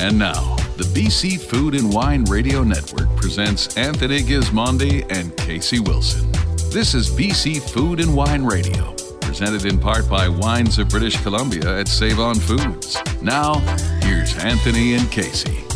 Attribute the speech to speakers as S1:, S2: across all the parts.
S1: And now, the BC Food and Wine Radio Network presents Anthony Gismondi and Casey Wilson. This is BC Food and Wine Radio, presented in part by Wines of British Columbia at Save On Foods. Now, here's Anthony and Casey.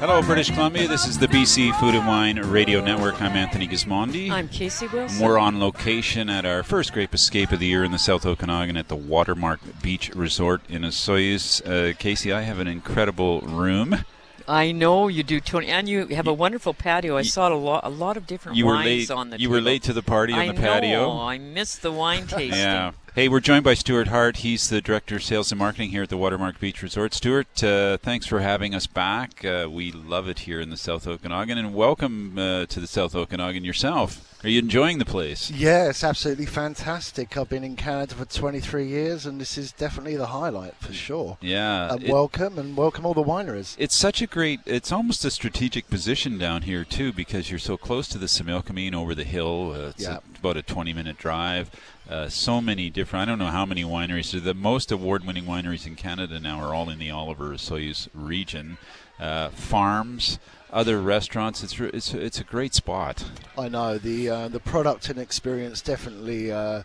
S2: Hello, British Columbia. This is the BC Food and Wine Radio Network. I'm Anthony Gismondi.
S3: I'm Casey Wilson.
S2: We're on location at our first Grape Escape of the year in the South Okanagan at the Watermark Beach Resort in Osoyoos. Uh, Casey, I have an incredible room.
S3: I know you do, Tony, and you have a wonderful patio. I saw a lot, a lot of different
S2: You were
S3: wines
S2: late.
S3: on the.
S2: You were
S3: table.
S2: late to the party on
S3: I
S2: the patio.
S3: know. I missed the wine tasting.
S2: Yeah. Hey, we're joined by Stuart Hart. He's the Director of Sales and Marketing here at the Watermark Beach Resort. Stuart, uh, thanks for having us back. Uh, we love it here in the South Okanagan, and welcome uh, to the South Okanagan yourself. Are you enjoying the place?
S4: Yeah, it's absolutely fantastic. I've been in Canada for 23 years, and this is definitely the highlight for sure.
S2: Yeah.
S4: And
S2: it-
S4: welcome, and welcome all the wineries.
S2: it's such a great it's almost a strategic position down here too because you're so close to the Similkameen over the hill uh, it's
S4: Yeah.
S2: a- about a 20 minute drive uh, so many different I don't know how many wineries. The most award winning wineries in Canada now are all in the Oliver Osoyoos region. Uh, farms other restaurants it's, it's it's a great spot.
S4: I know. The uh, the product and experience definitely uh,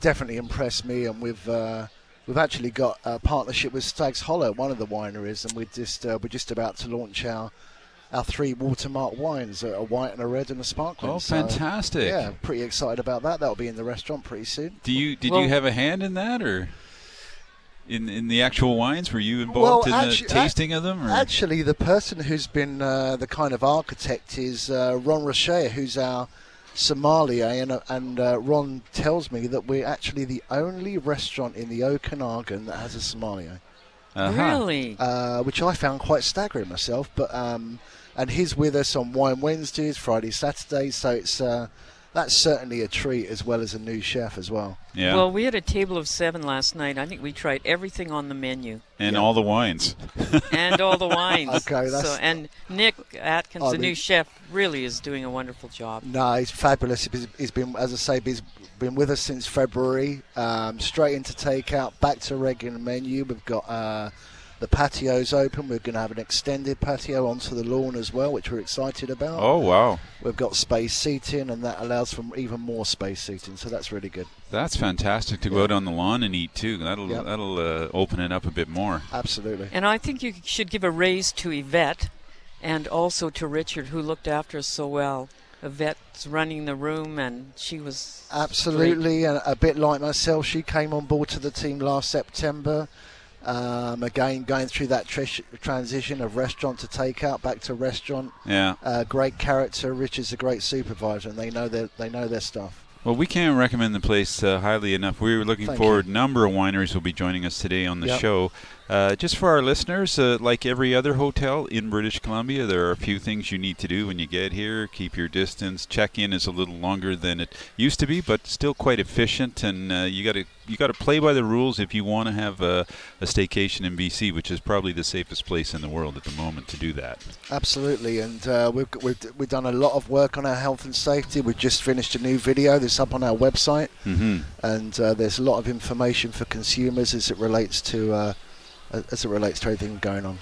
S4: definitely impressed me, and we've uh, we've actually got a partnership with Stags Hollow, one of the wineries, and we're just we're just about to launch our our three watermark wines, a white and a red and a sparkling.
S2: oh
S4: So,
S2: fantastic
S4: yeah, pretty excited about that. That'll be in the restaurant pretty soon.
S2: do you did
S3: Well-
S2: you have a hand in that or in in the actual wines were you involved
S4: Well,
S2: in
S4: actu-
S2: the tasting of them or?
S4: Actually, the person who's been uh, the kind of architect is uh, Ron Rocher, who's our sommelier, and, uh, and uh, Ron tells me that we're actually the only restaurant in the Okanagan that has a sommelier,
S2: Uh-huh.
S3: Really?
S4: uh, which I found quite staggering myself. But um, and he's with us on Wine Wednesdays, Friday, Saturdays, so it's uh, that's certainly a treat as well as a new chef as well.
S2: yeah
S3: Well, we had a table of seven last night. I think we tried everything on the menu
S2: and
S4: Yeah.
S2: all the wines
S3: and all the wines.
S4: Okay, that's-
S3: so and Nick Atkins,
S4: Oh,
S3: the
S4: the-
S3: new chef, really is doing a wonderful job.
S4: No, he's fabulous. He's, he's been, as I say, he's been with us since February. Um, straight into takeout, back to regular menu. We've got uh, the patios open. We're going to have an extended patio onto the lawn as well, which we're excited about.
S2: oh wow
S4: We've got space seating, and that allows for even more space seating. So that's really good.
S2: That's fantastic to go out on the lawn and eat too. That'll
S4: Yep.
S2: that'll uh, open it up a bit more.
S4: Absolutely.
S3: And I think you should give a raise to Yvette and also to Richard, who looked after us so well. Yvette's running the room, and she was.
S4: Absolutely, and a bit like myself, she came on board to the team last September. Um, again, going through that tr- transition of restaurant to takeout, back to restaurant.
S2: Yeah.
S4: Uh, great character. Rich is a great supervisor, and they know their they know their stuff.
S2: Well, we can't recommend the place uh, highly enough. We are looking
S4: Thank
S2: forward. A number of wineries will be joining us today on the
S4: Yep.
S2: show. Uh, just for our listeners, uh, like every other hotel in British Columbia, there are a few things you need to do when you get here. Keep your distance. Check-in is a little longer than it used to be, but still quite efficient. And uh, you got to you got to play by the rules if you want to have a, a staycation in BC, which is probably the safest place in the world at the moment to do that.
S4: Absolutely, and uh, we've, we've we've done a lot of work on our health and safety. We've just finished a new video that's up on our website,
S2: Mm-hmm.
S4: and uh, there's a lot of information for consumers as it relates to uh, as it relates to everything going on.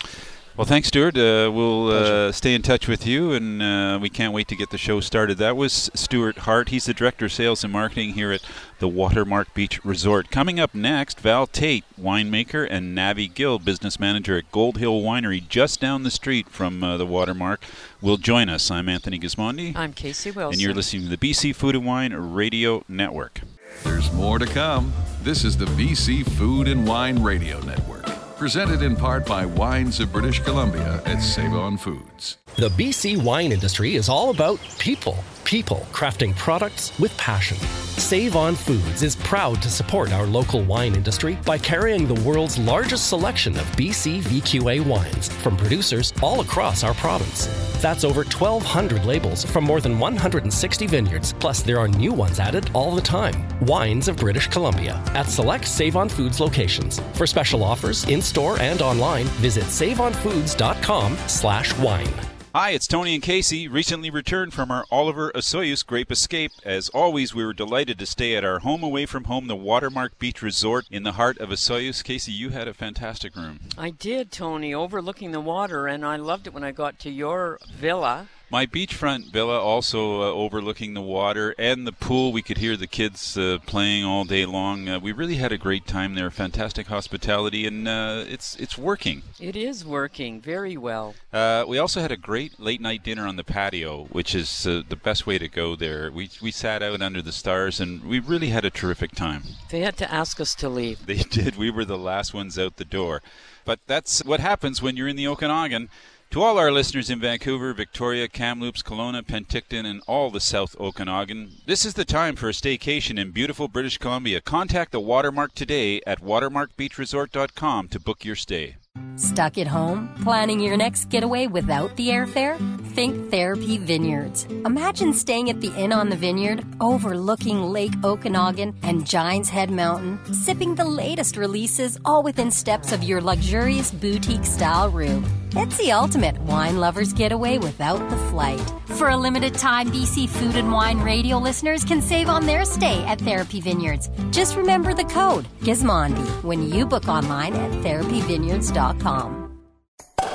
S2: Well, thanks, Stuart. Uh, we'll uh, stay in touch with you, and uh, we can't wait to get the show started. That was Stuart Hart. He's the Director of Sales and Marketing here at the Watermark Beach Resort. Coming up next, Val Tate, winemaker, and Navi Gill, Business Manager at Gold Hill Winery, just down the street from uh, the Watermark, will join us. I'm Anthony Gismondi,
S3: I'm Casey Wilson.
S2: and you're listening to the BC Food and Wine Radio Network.
S1: There's more to come. This is the BC Food and Wine Radio Network, presented in part by Wines of British Columbia at Save On Foods.
S5: The BC wine industry is all about people. People crafting products with passion. Save On Foods is proud to support our local wine industry by carrying the world's largest selection of BC VQA wines from producers all across our province. That's over 1,200 labels from more than 160 vineyards, plus there are new ones added all the time. Wines of British Columbia at select Save On Foods locations. For special offers in store and online, visit saveonfoods.com slash wine.
S2: Hi, it's Tony and Casey, recently returned from our Oliver Osoyoos Grape Escape. As always, we were delighted to stay at our home away from home, the Watermark Beach Resort in the heart of Osoyoos. Casey, you had a fantastic room.
S3: I did, Tony, overlooking the water, and I loved it when I got to your villa.
S2: My beachfront villa also uh, overlooking the water and the pool. We could hear the kids uh, playing all day long. Uh, we really had a great time there. Fantastic hospitality, and uh, it's it's working.
S3: It is working very well.
S2: Uh, we also had a great late night dinner on the patio, which is uh, the best way to go there. We we sat out under the stars, and we really had a terrific time.
S3: They had to ask us to leave.
S2: They did. We were the last ones out the door. But that's what happens when you're in the Okanagan. To all our listeners in Vancouver, Victoria, Kamloops, Kelowna, Penticton, and all the South Okanagan, this is the time for a staycation in beautiful British Columbia. Contact the Watermark today at watermarkbeachresort.com to book your stay.
S6: Stuck at home, planning your next getaway without the airfare? Think Therapy Vineyards. Imagine staying at the Inn on the Vineyard, overlooking Lake Okanagan and Giants Head Mountain, sipping the latest releases, all within steps of your luxurious boutique style room. It's the ultimate wine lover's getaway without the flight. For a limited time, BC Food and Wine radio listeners can save on their stay at Therapy Vineyards. Just remember the code GISMONDI when you book online at therapyvineyards.com.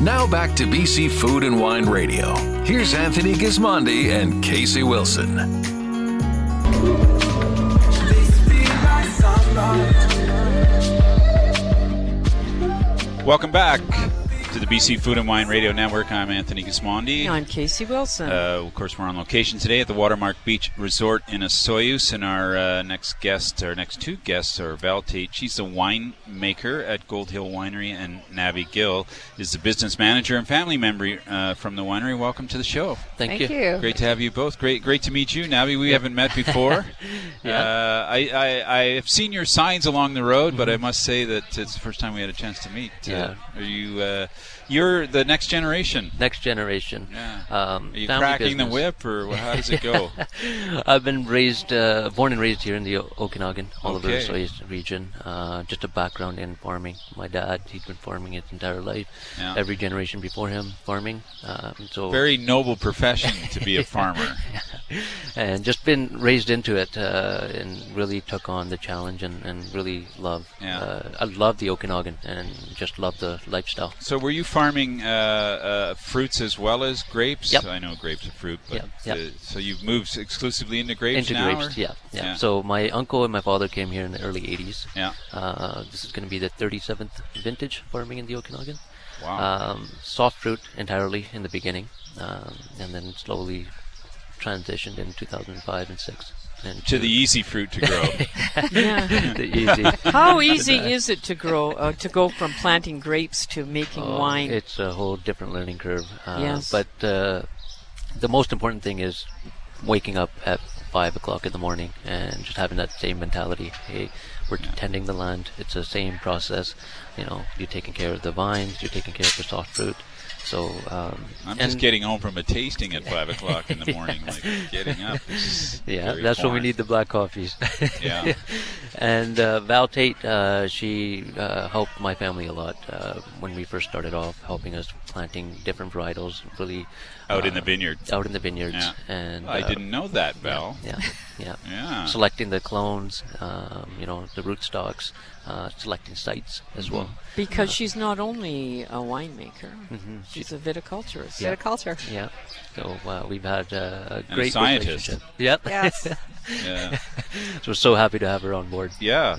S1: Now back to BC Food and Wine Radio. Here's Anthony Gismondi and Casey Wilson.
S2: Welcome back to the BC Food and Wine Radio Network. I'm Anthony Gismondi.
S3: I'm Casey Wilson.
S2: Uh, of course, we're on location today at the Watermark Beach Resort in Osoyoos, and our uh, next guest, our next two guests, are Val Tate. She's a winemaker at Gold Hill Winery, and Navi Gill is the business manager and family member uh, from the winery. Welcome to the show.
S7: Thank,
S8: Thank
S7: you.
S8: you.
S2: Great to have you both. Great, great to meet you, Navi. We haven't met before.
S7: Yeah.
S2: uh, I, I, I have seen your signs along the road, but I must say that it's the first time we had a chance to meet. Uh,
S7: Yeah.
S2: Are you? Uh, you're the next generation.
S7: Next generation.
S2: Yeah.
S7: Um,
S2: Are you cracking the whip, or how does it go?
S7: I've been raised, uh, born and raised here in the Okanagan, Oliver
S2: Okay.
S7: Osoyoos region. Uh, just a background in farming. My dad, he's been farming his entire life.
S2: Yeah.
S7: Every generation before him, farming. Um, so
S2: Very noble profession to be a farmer.
S7: and just been raised into it, uh, and really took on the challenge and, and really love.
S2: Yeah.
S7: Uh, I love the Okanagan and just love the lifestyle.
S2: So, were you farming uh, uh, fruits as well as grapes?
S7: Yep.
S2: I know grapes are fruit, but
S7: yep. Yep.
S2: The, so you've moved exclusively into grapes
S7: into
S2: now?
S7: Grapes, yeah, yeah,
S2: yeah,
S7: So my uncle and my father came here in the early 80s.
S2: Yeah.
S7: Uh, this is going to be the 37th vintage farming in the Okanagan.
S2: Wow.
S7: Um, soft fruit entirely in the beginning, um, and then slowly transitioned in 2005 and 6
S2: to the easy fruit to grow.
S3: yeah.
S7: the easy.
S3: How easy is it to grow, uh, to go from planting grapes to making
S7: Oh,
S3: wine?
S7: It's a whole different learning curve. Uh,
S3: Yes.
S7: But uh, the most important thing is waking up at five o'clock in the morning and just having that same mentality. Hey, we're tending the land. It's the same process. You know, you're taking care of the vines. You're taking care of the soft fruit. So um,
S2: I'm just getting home from a tasting at five o'clock in the morning. Like getting up.
S7: Yeah, that's when we need the black coffees.
S2: Yeah.
S7: and uh, Val Tate, uh, she uh, helped my family a lot uh, when we first started off, helping us planting different varietals, really
S2: Out in
S7: uh,
S2: the vineyard.
S7: Out in the vineyards,
S2: Yeah.
S7: and
S2: I
S7: uh,
S2: didn't know that, Val.
S7: Yeah, yeah.
S2: Yeah.
S7: Selecting the clones, um, you know, the rootstocks, uh, selecting sites as well.
S3: Because she's not only a winemaker,
S7: Mhm.
S3: she's a viticulturist.
S7: Yeah.
S8: Viticulture.
S7: Yeah. So uh, we've had uh, a
S2: And a
S7: great
S2: scientist.
S7: relationship. Yep.
S8: Yes.
S2: Yeah.
S7: so we're so happy to have her on board.
S2: Yeah.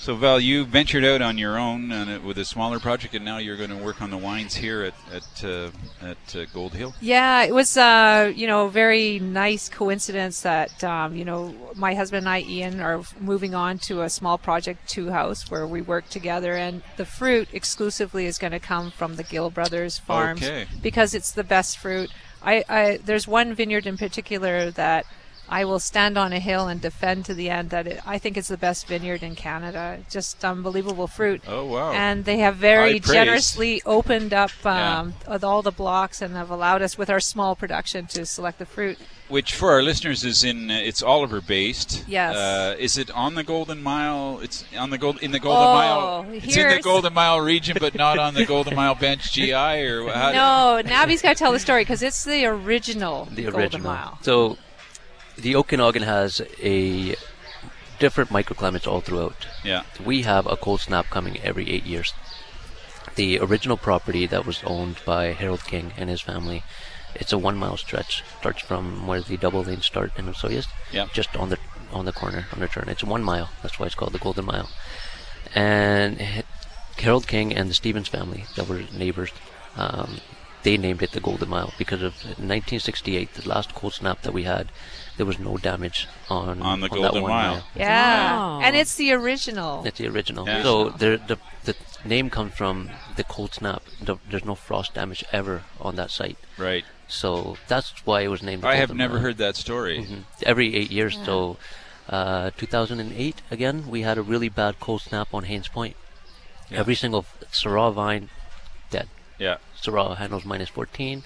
S2: So Val, you ventured out on your own and it, with a smaller project, and now you're going to work on the wines here at at uh, at uh, Gold Hill.
S8: Yeah, it was uh, you know very nice coincidence that um, you know my husband and I, Ian, are moving on to a small project two house where we work together, and the fruit exclusively is going to come from the Gill Brothers farms
S2: Okay.
S8: because it's the best fruit. I, I there's one vineyard in particular that I will stand on a hill and defend to the end that it, I think it's the best vineyard in Canada. Just unbelievable fruit.
S2: Oh wow!
S8: And they have very generously opened up
S2: Yeah.
S8: um, with all the blocks and have allowed us, with our small production, to select the fruit.
S2: Which for our listeners is in uh, it's Oliver based.
S8: Yes.
S2: Uh, is it on the Golden Mile? It's on the gold in the Golden
S8: Oh,
S2: Mile. It's in the Golden Mile region, but not on the Golden Mile bench GI or how?
S8: no, Navi's got to tell the story because it's the original
S7: the
S8: Golden
S7: original.
S8: Mile.
S7: So, the Okanagan has a different microclimates all throughout.
S2: Yeah.
S7: We have a cold snap coming every eight years. The original property that was owned by Harold King and his family, it's a one mile stretch. Starts from where the double lanes start in Osoyoos,
S2: Yeah.
S7: just on the on the corner on the turn. It's one mile. That's why it's called the Golden Mile. And Harold King and the Stevens family, that were neighbors, um, they named it the Golden Mile because of 1968, the last cold snap that we had. There was no damage on
S2: On the
S7: that
S2: Golden
S7: one
S2: Mile.
S8: Yeah,
S3: Wow.
S8: and it's the original.
S7: It's the original.
S2: Yeah.
S7: So the, the the name comes from the cold snap. The, there's no frost damage ever on that site.
S2: Right.
S7: So that's why it was named. the
S2: I have never
S7: Mile.
S2: heard that story.
S7: Mhm. Every eight years. So, uh, 2008 again, we had a really bad cold snap on Haynes Point.
S2: Yeah.
S7: Every single Syrah vine dead.
S2: Yeah.
S7: Syrah handles minus 14.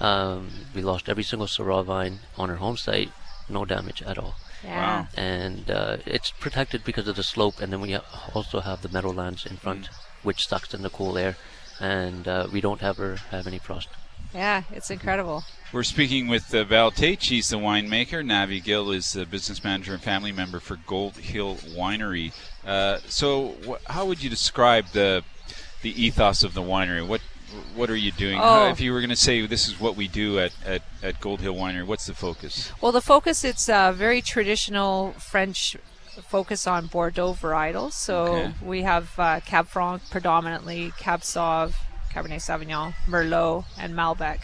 S7: Um, we lost every single Syrah vine on our home site. No damage at all.
S8: Yeah.
S2: Wow.
S7: And uh, it's protected because of the slope, and then we ha- also have the meadowlands in front, which sucks in the cool air, and uh, we don't ever have any frost.
S8: Yeah, it's incredible.
S2: We're speaking with uh, Val Tate. She's the winemaker. Navi Gill is the business manager and family member for Gold Hill Winery. Uh, so, wh- how would you describe the the ethos of the winery? What what are you doing?
S8: Oh.
S2: if you were going to say this is what we do at, at, at Gold Hill Winery, what's the focus?
S8: Well, the focus it's a very traditional French focus on Bordeaux varietals. So
S2: Okay.
S8: we have uh, Cab Franc predominantly, Cab Sauv, Cabernet Sauvignon, Merlot, and Malbec.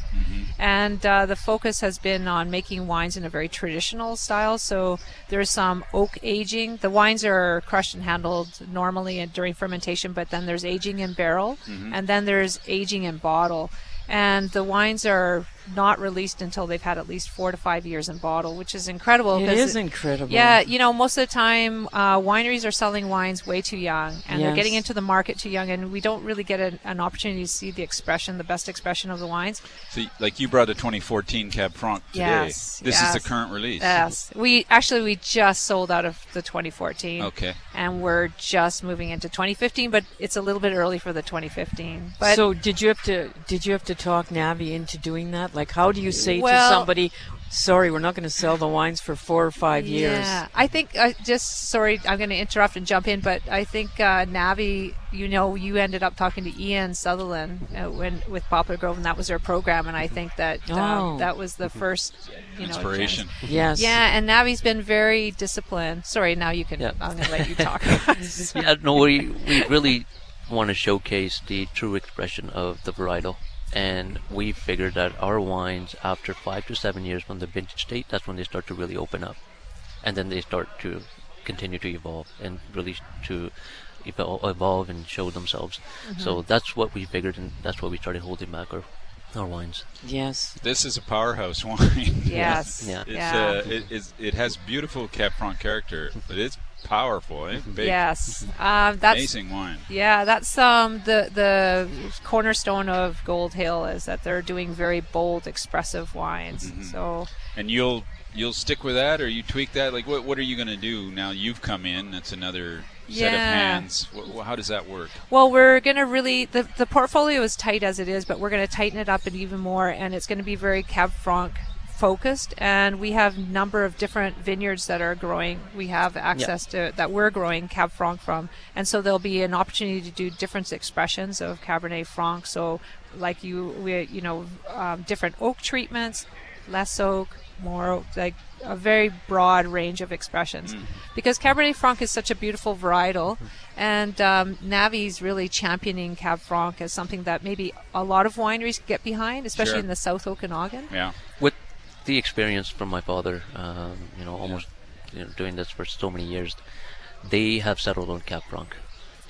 S8: And uh, the focus has been on making wines in a very traditional style. So there's some oak aging. The wines are crushed and handled normally and during fermentation, but then there's aging in barrel, and then there's aging in bottle. And the wines are not released until they've had at least four to five years in bottle, which is incredible.
S3: It
S8: 'cause
S3: is incredible.
S8: Yeah, you know, most of the time, uh, wineries are selling wines way too young, and they're getting into the market too young, and we don't really get an, an opportunity to see the expression, the best expression of the wines.
S2: So, like you brought a 2014 Cab Franc today.
S8: Yes,
S2: This is the current release.
S8: Yes, we actually we just sold out of the 2014.
S2: Okay.
S8: And we're just moving into 2015, but it's a little bit early for the 2015. But
S3: so did you have to did you have to talk Navi into doing that? Like, how do you say to somebody, "Sorry, we're not going to sell the wines for four or five years"?
S8: Yeah, I think uh, just sorry, I'm going to interrupt and jump in, but I think uh, Navi, you know, you ended up talking to Ian Sutherland uh, when with Poplar Grove, and that was their program, and I think that
S3: Oh.
S8: um, that was the first, you know,
S2: Inspiration.
S8: chance.
S3: Yes.
S8: Yeah, and Navi's been very disciplined. Sorry, now you can.
S7: Yeah.
S8: I'm going to let you talk.
S7: yeah, no, we, we really want to showcase the true expression of the varietal. And we figured that our wines, after five to seven years from the vintage state, that's when they start to really open up. And then they start to continue to evolve and really to evolve and show themselves. So that's what we figured, and that's why we started holding back our, our wines.
S3: Yes.
S2: This is a powerhouse wine.
S8: yes.
S7: Yeah.
S2: It's,
S8: Yeah.
S2: uh, it, it's, it has beautiful Cab Franc character, but it's powerful. Eh? Big,
S8: Yes. Um, that's
S2: amazing wine.
S8: Yeah, that's um the the cornerstone of Gold Hill is that they're doing very bold, expressive wines.
S2: Mm-hmm.
S8: So
S2: And you'll you'll stick with that, or you tweak that. Like, what what are you going to do now? You've come in. That's another set of hands. How does that work?
S8: Well, we're going to really the the portfolio is tight as it is, but we're going to tighten it up and even more, and it's going to be very Cab Franc focused. And we have a number of different vineyards that are growing. We have access to that we're growing Cab Franc from, and so there'll be an opportunity to do different expressions of Cabernet Franc. So, like you, we you know, um, different oak treatments, less oak. more like a very broad range of expressions.
S2: Mm.
S8: Because Cabernet Franc is such a beautiful varietal, and um, Navi's really championing Cab Franc as something that maybe a lot of wineries get behind, especially
S7: Sure.
S8: in the South Okanagan.
S2: Yeah.
S7: With the experience from my father, um, you know, almost you know, doing this for so many years, they have settled on Cab Franc.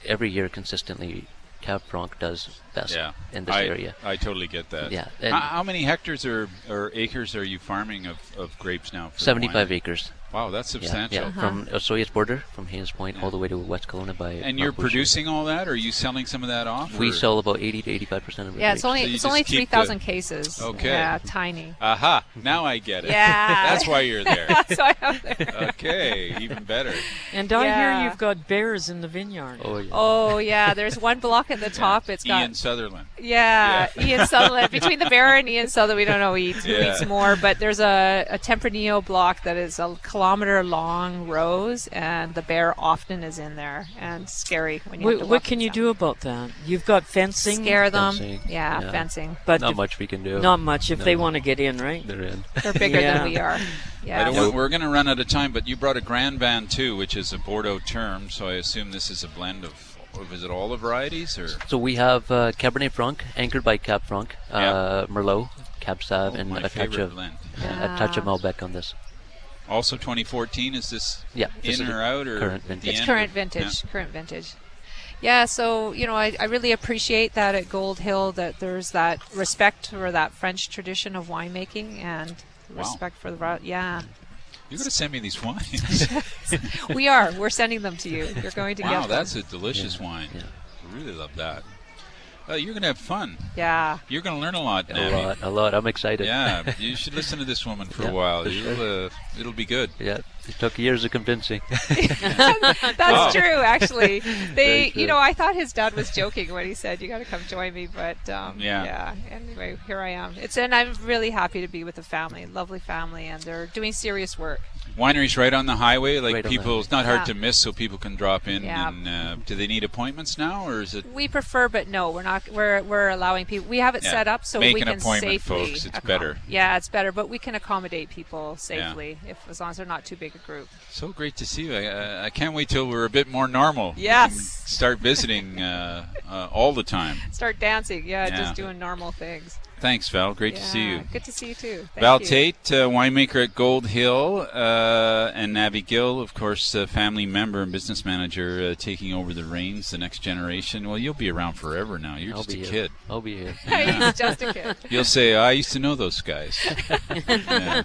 S7: Every year, consistently, Cab Franc does best
S2: Yeah.
S7: in this
S2: I,
S7: area.
S2: I totally get that.
S7: Yeah,
S2: How, how many hectares or, or acres are you farming of, of grapes now? For
S7: 75 acres.
S2: Wow, that's
S7: Yeah,
S2: substantial.
S7: Yeah, from uh-huh. uh, Osoyoos border, from Haynes Point all the way to West Kelowna by.
S2: And you're
S7: Mount
S2: producing all that, or are you selling some of that off?
S7: We
S2: or-
S7: sell about 80 to 85 percent of it.
S8: Yeah, it's only
S2: So
S8: it's only
S2: keep
S8: three
S2: the-
S8: cases.
S2: Okay.
S8: Yeah, tiny.
S2: Aha! Now I get it.
S8: Yeah.
S2: That's why you're there.
S8: That's why I'm there.
S2: okay, even better.
S3: And I
S8: Yeah.
S3: hear you've got bears in the vineyard.
S7: Oh yeah.
S8: Oh yeah, there's one block at the top. It's got
S2: Ian Sutherland.
S8: Yeah, Ian Sutherland. Between the bear and Ian Sutherland, we don't know who eats, who eats more. But there's a, a Tempranillo block that is a kilometer long rows, and the bear often is in there, and scary when you have
S3: What,
S8: to
S3: what can you
S8: inside.
S3: do about that? You've got fencing.
S8: Scare them.
S7: Fencing,
S8: Yeah,
S7: yeah.
S8: fencing.
S3: but
S7: Not
S3: if-
S7: much we can do.
S3: Not much if
S7: No.
S3: they want to get in, right?
S7: They're in.
S8: They're bigger
S3: Yeah.
S8: than we are.
S2: I
S8: Yeah.
S2: don't we're going to run out of time, but you brought a Grand Vin too, which is a Bordeaux term. So I assume this is a blend of, of is it all the varieties or?
S7: So we have uh, Cabernet Franc, anchored by Cab Franc, uh,
S2: Yeah.
S7: Merlot, Cab Sauv,
S2: Oh,
S7: and
S2: my
S7: a touch of
S2: blend.
S7: yeah, a touch of. Malbec on this.
S2: Also 2014. Is this
S7: Yeah, this
S2: in or out or
S7: current vintage.
S8: It's current
S2: or-
S8: vintage. Current vintage. Yeah, so you know, I, I really appreciate that at Gold Hill that there's that respect for that French tradition of winemaking and
S2: Wow.
S8: respect for the ro- yeah.
S2: You're going to send me these wines.
S8: we are. We're sending them to you. You're going to
S2: wow,
S8: get them.
S2: that's a delicious wine.
S7: yeah.
S2: I really love that. Uh, you're going to have fun.
S8: yeah.
S2: You're going to learn a lot,
S7: A
S2: Navi.
S7: lot, a lot. I'm excited.
S2: Yeah, you should listen to this woman for
S7: Yeah,
S2: a while.
S7: for
S2: You'll, uh, it'll be good.
S7: Yeah, it took years of convincing.
S8: That's
S2: Oh.
S8: true, actually. They,
S7: true.
S8: you know, I thought his dad was joking when he said, "You got to come join me," but um,
S2: Yeah.
S8: Anyway, here I am. It's and I'm really happy to be with the family, lovely family, and they're doing serious work.
S2: Winery's right on the highway. Like
S7: Right
S2: people, it's not hard
S8: Yeah.
S2: to miss, so people can drop in.
S8: Yeah.
S2: And uh, do they need appointments now, or is it?
S8: We prefer, but no, we're not. We're we're allowing people. We have it
S2: Yeah.
S8: set up so
S2: Make
S8: we
S2: an
S8: can
S2: appointment,
S8: safely.
S2: folks. It's
S8: accom-
S2: better.
S8: Yeah, it's better, but we can accommodate people safely if as long as they're not too big a group.
S2: So great to see you. I, uh, I can't wait till we're a bit more normal. We
S8: Yes.
S2: start visiting uh, uh, all the time.
S8: Start dancing, yeah,
S2: Yeah.
S8: just doing normal things.
S2: Thanks, Val. Great to see you.
S8: Good to see you too. Thank
S2: Val
S8: you.
S2: Tate, uh, winemaker at Gold Hill, uh, and Navi Gill, of course, uh, family member and business manager, uh, taking over the reins, the next generation. Well, you'll be around forever now. You're
S7: I'll
S2: just a
S7: here.
S2: kid.
S7: I'll be here.
S8: He's just a kid.
S2: You'll say, I used to know those guys. Yeah.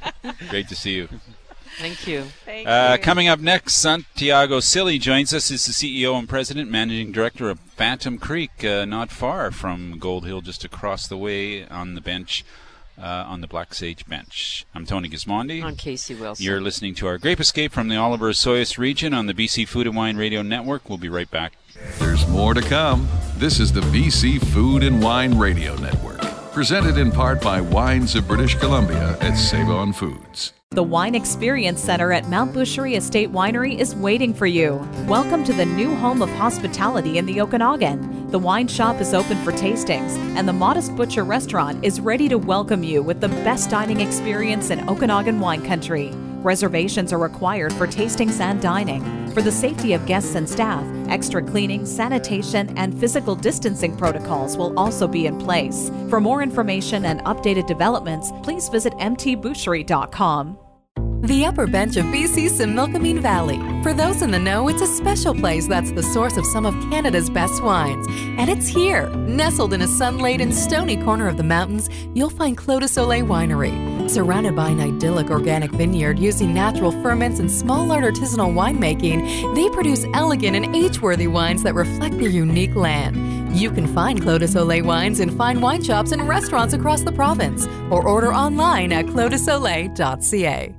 S2: Great to see you.
S3: Thank you.
S8: Thank
S2: Uh,
S8: you.
S2: coming up next, Santiago Asili joins us as the CEO and President, Managing Director of Phantom Creek, uh, not far from Gold Hill, just across the way on the bench, uh, on the Black Sage bench. I'm Tony Gismondi.
S3: I'm Casey Wilson.
S2: You're listening to our Grape Escape from the Oliver Osoyoos region on the BC Food and Wine Radio Network. We'll be right back.
S1: There's more to come. This is the BC Food and Wine Radio Network, presented in part by Wines of British Columbia at Save On Foods.
S9: The Wine Experience Center at Mount Boucherie Estate Winery is waiting for you. Welcome to the new home of hospitality in the Okanagan. The wine shop is open for tastings, and the Modest Butcher restaurant is ready to welcome you with the best dining experience in Okanagan wine country. Reservations are required for tastings and dining. For the safety of guests and staff, extra cleaning, sanitation, and physical distancing protocols will also be in place. For more information and updated developments, please visit mtboucherie.com.
S10: The upper bench of BC's Similkameen Valley. For those in the know, it's a special place that's the source of some of Canada's best wines. And it's here, nestled in a sun-laden, stony corner of the mountains, you'll find Clos de Soleil Winery. Surrounded by an idyllic organic vineyard using natural ferments and small art artisanal winemaking, they produce elegant and age-worthy wines that reflect their unique land. You can find Clos de Soleil wines in fine wine shops and restaurants across the province, or order online at closdesoleil.ca.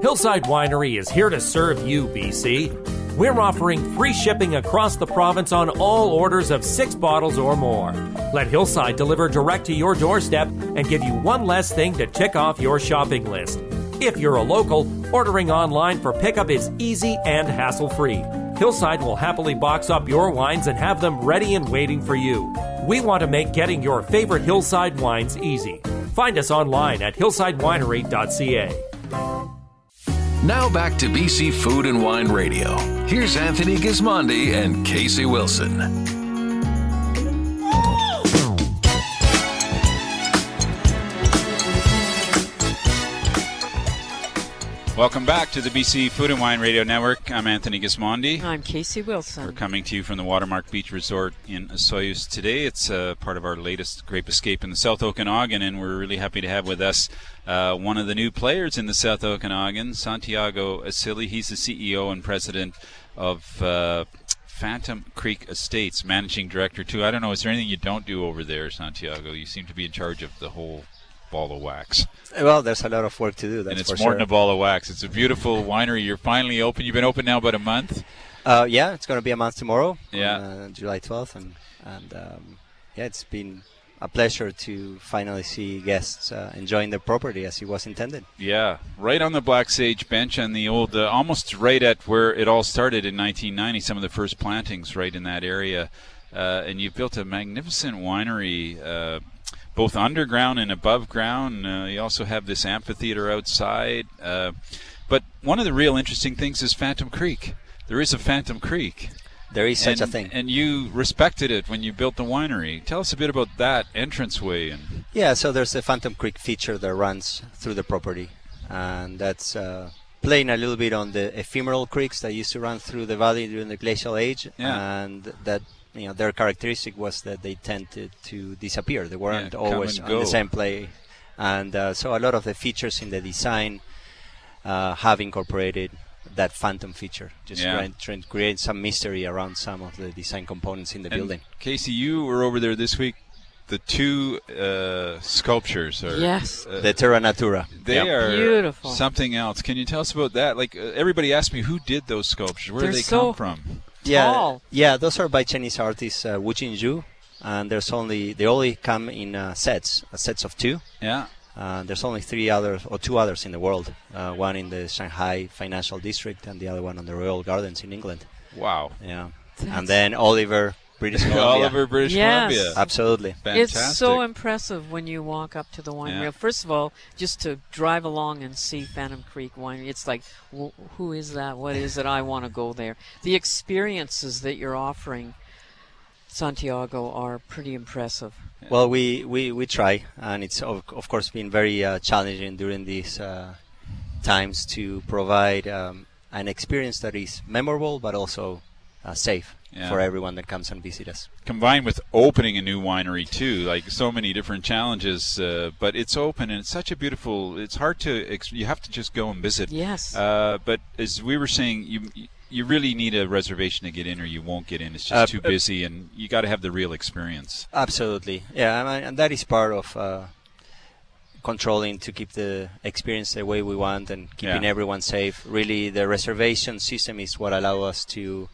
S11: Hillside Winery is here to serve you, BC. We're offering free shipping across the province on all orders of six bottles or more. Let Hillside deliver direct to your doorstep and give you one less thing to tick off your shopping list. If you're a local, ordering online for pickup is easy and hassle free. Hillside will happily box up your wines and have them ready and waiting for you. We want to make getting your favorite Hillside wines easy. Find us online at hillsidewinery.ca.
S1: Now back to BC Food and Wine Radio. Here's Anthony Gismondi and Casey Wilson.
S2: Welcome back to the BC Food and Wine Radio Network. I'm Anthony Gismondi.
S3: I'm Casey Wilson.
S2: We're coming to you from the Watermark Beach Resort in Osoyoos today. It's uh, part of our latest Grape Escape in the South Okanagan, and we're really happy to have with us uh, one of the new players in the South Okanagan, Santiago Asili. He's the CEO and president of uh, Phantom Creek Estates, managing director too. I don't know, is there anything you don't do over there, Santiago? You seem to be in charge of the whole ball of wax.
S12: Well, there's a lot of work to do. That's
S2: and it's more
S12: sure.
S2: than a ball of wax. It's a beautiful winery. You're finally open. You've been open now about a month.
S12: Uh, yeah, it's going to be a month tomorrow.
S2: Yeah.
S12: on, uh, July 12th, and and um, yeah, it's been a pleasure to finally see guests uh, enjoying the property as it was intended.
S2: Yeah, right on the Black Sage bench and the old, uh, almost right at where it all started in 1990. Some of the first plantings right in that area, uh, and you've built a magnificent winery. Both underground and above ground. Uh, you also have this amphitheater outside. Uh, but one of the real interesting things is Phantom Creek. There is a Phantom Creek.
S12: There is such
S2: and,
S12: a thing.
S2: And you respected it when you built the winery. Tell us a bit about that entranceway and
S12: Yeah, so there's a Phantom Creek feature that runs through the property, and that's uh, playing a little bit on the ephemeral creeks that used to run through the valley during the glacial age,
S2: Yeah.
S12: and that you know their characteristic was that they tended to disappear. They weren't
S2: Yeah,
S12: always
S2: and
S12: on the same play, and uh, so a lot of the features in the design uh, have incorporated that phantom feature, just
S2: Yeah.
S12: trying, trying to create some mystery around some of the design components in the
S2: And
S12: building.
S2: Casey, you were over there this week. The two uh, sculptures are
S3: Yes.
S2: uh,
S12: The Terra Natura.
S2: They
S12: Yep.
S2: are
S3: Beautiful.
S2: something else. Can you tell us about that? Like uh, everybody asked me, who did those sculptures? Where
S3: They're
S2: do they
S3: so
S2: come from?
S12: Yeah,
S3: tall.
S12: yeah, those are by Chinese artist uh, Wu Jingzhu, and there's only they only come in uh, sets, uh, sets of two.
S2: Yeah.
S12: Uh, there's only three others or two others in the world. Uh, one in the Shanghai Financial District, and the other one on the Royal Gardens in England.
S2: Wow.
S12: Yeah,
S3: That's-
S12: and then Oliver, British Columbia.
S2: Oliver, British
S3: Yes.
S2: Columbia.
S12: Absolutely.
S2: Fantastic.
S3: It's so impressive when you walk up to the winery.
S2: Yeah.
S3: First of all, just to drive along and see Phantom Creek Winery, it's like, wh- who is that? What is it? I want to go there. The experiences that you're offering, Santiago, are pretty impressive.
S12: Well, we, we, we try, and it's of, of course been very uh, challenging during these uh, times to provide um, an experience that is memorable but also uh, safe
S2: Yeah.
S12: for everyone that comes and visit us.
S2: combined with opening a new winery too like so many different challenges uh, but it's open and it's such a beautiful it's hard to ex- you have to just go and visit
S3: Yes.
S2: uh, but as we were saying you you really need a reservation to get in or you won't get in it's just
S12: Uh,
S2: too
S12: uh,
S2: busy and you got to have the real experience
S12: Absolutely, yeah, I mean, and that is part of uh, controlling to keep the experience the way we want and keeping
S2: Yeah.
S12: everyone safe. Really, the reservation system is what allow us to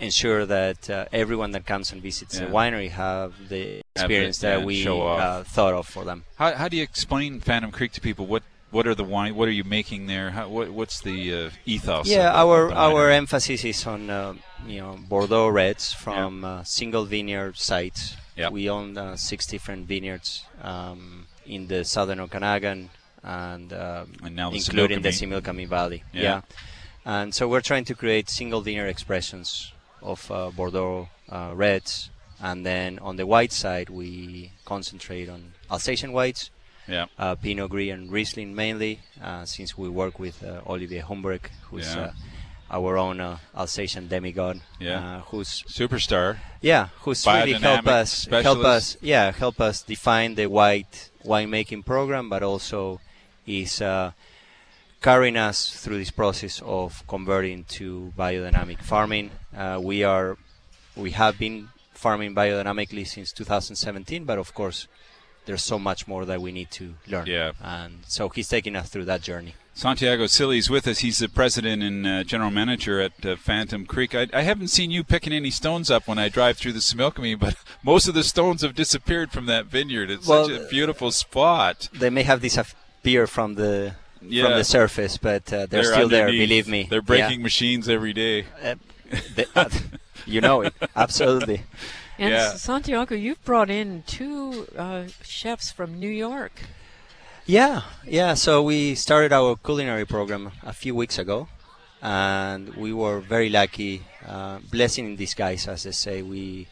S12: ensure that uh, everyone that comes and visits the winery have the experience
S2: yeah,
S12: that
S2: and
S12: we uh, thought of for them.
S2: how, how do you explain phantom creek to people what what are the wine what are you making there how, what, what's the uh, ethos
S12: yeah,
S2: the-
S12: our our emphasis is on uh, you know Bordeaux reds from uh, single vineyard sites.
S2: Yeah.
S12: We own uh, six different vineyards um, in the southern Okanagan and,
S2: And now the
S12: including the
S2: Similkameen.
S12: Similkameen Valley.
S2: Yeah.
S12: and so we're trying to create single vineyard expressions of uh, Bordeaux uh, reds, and then on the white side we concentrate on Alsatian whites
S2: yeah
S12: uh, Pinot Gris and Riesling mainly, uh, since we work with uh, Olivier Humbrecht, who's
S2: Yeah.
S12: uh, our own uh, Alsatian demigod,
S2: Yeah.
S12: uh, who's
S2: superstar
S12: yeah, who's really help us help us yeah help us define the white winemaking program, but also is uh, carrying us through this process of converting to biodynamic farming. Uh, we are we have been farming biodynamically since 2017, but of course there's so much more that we need to learn.
S2: Yeah.
S12: And so he's taking us through that journey.
S2: Santiago Asili is with us. He's the president and uh, general manager at uh, Phantom Creek. I, I haven't seen you picking any stones up when I drive through the Similkameen, but most of the stones have disappeared from that vineyard. It's
S12: Well,
S2: such a beautiful spot.
S12: They may have disappeared from the
S2: Yeah.
S12: from the surface, but uh, they're,
S2: They're
S12: still there. Believe me.
S2: They're breaking machines every day.
S12: They- uh, you know it absolutely.
S3: And
S2: Yeah.
S3: Santiago, you've brought in two uh, chefs from New York.
S12: Yeah, yeah. So we started our culinary program a few weeks ago, and we were very lucky, uh, blessing in disguise, as they say. We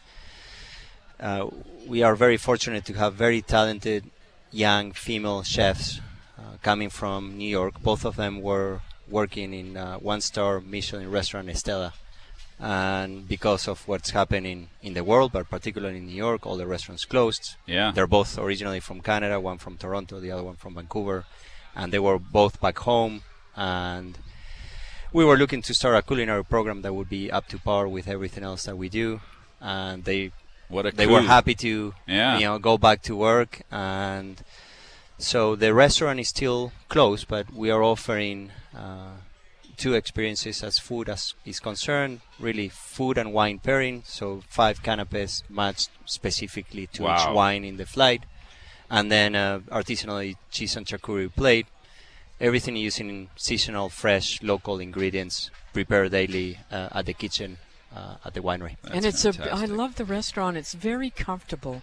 S12: uh, we are very fortunate to have very talented young female chefs uh, coming from New York. Both of them were working in uh, one-star Michelin restaurant Estela. And because of what's happening in the world, but particularly in New York, all the restaurants closed.
S2: Yeah.
S12: They're both originally from Canada, one from Toronto, the other one from Vancouver. And they were both back home. And we were looking to start a culinary program that would be up to par with everything else that we do. And they
S2: What a
S12: they were happy to
S2: Yeah.
S12: you know go back to work and so the restaurant is still closed but we are offering uh, two experiences as food as is concerned really food and wine pairing so five canapes matched specifically to each wine in the flight and then uh, artisanally cheese and charcuterie plate everything using seasonal fresh local ingredients prepared daily uh, at the kitchen uh, at the winery
S3: and it's a. I love the restaurant. It's very comfortable.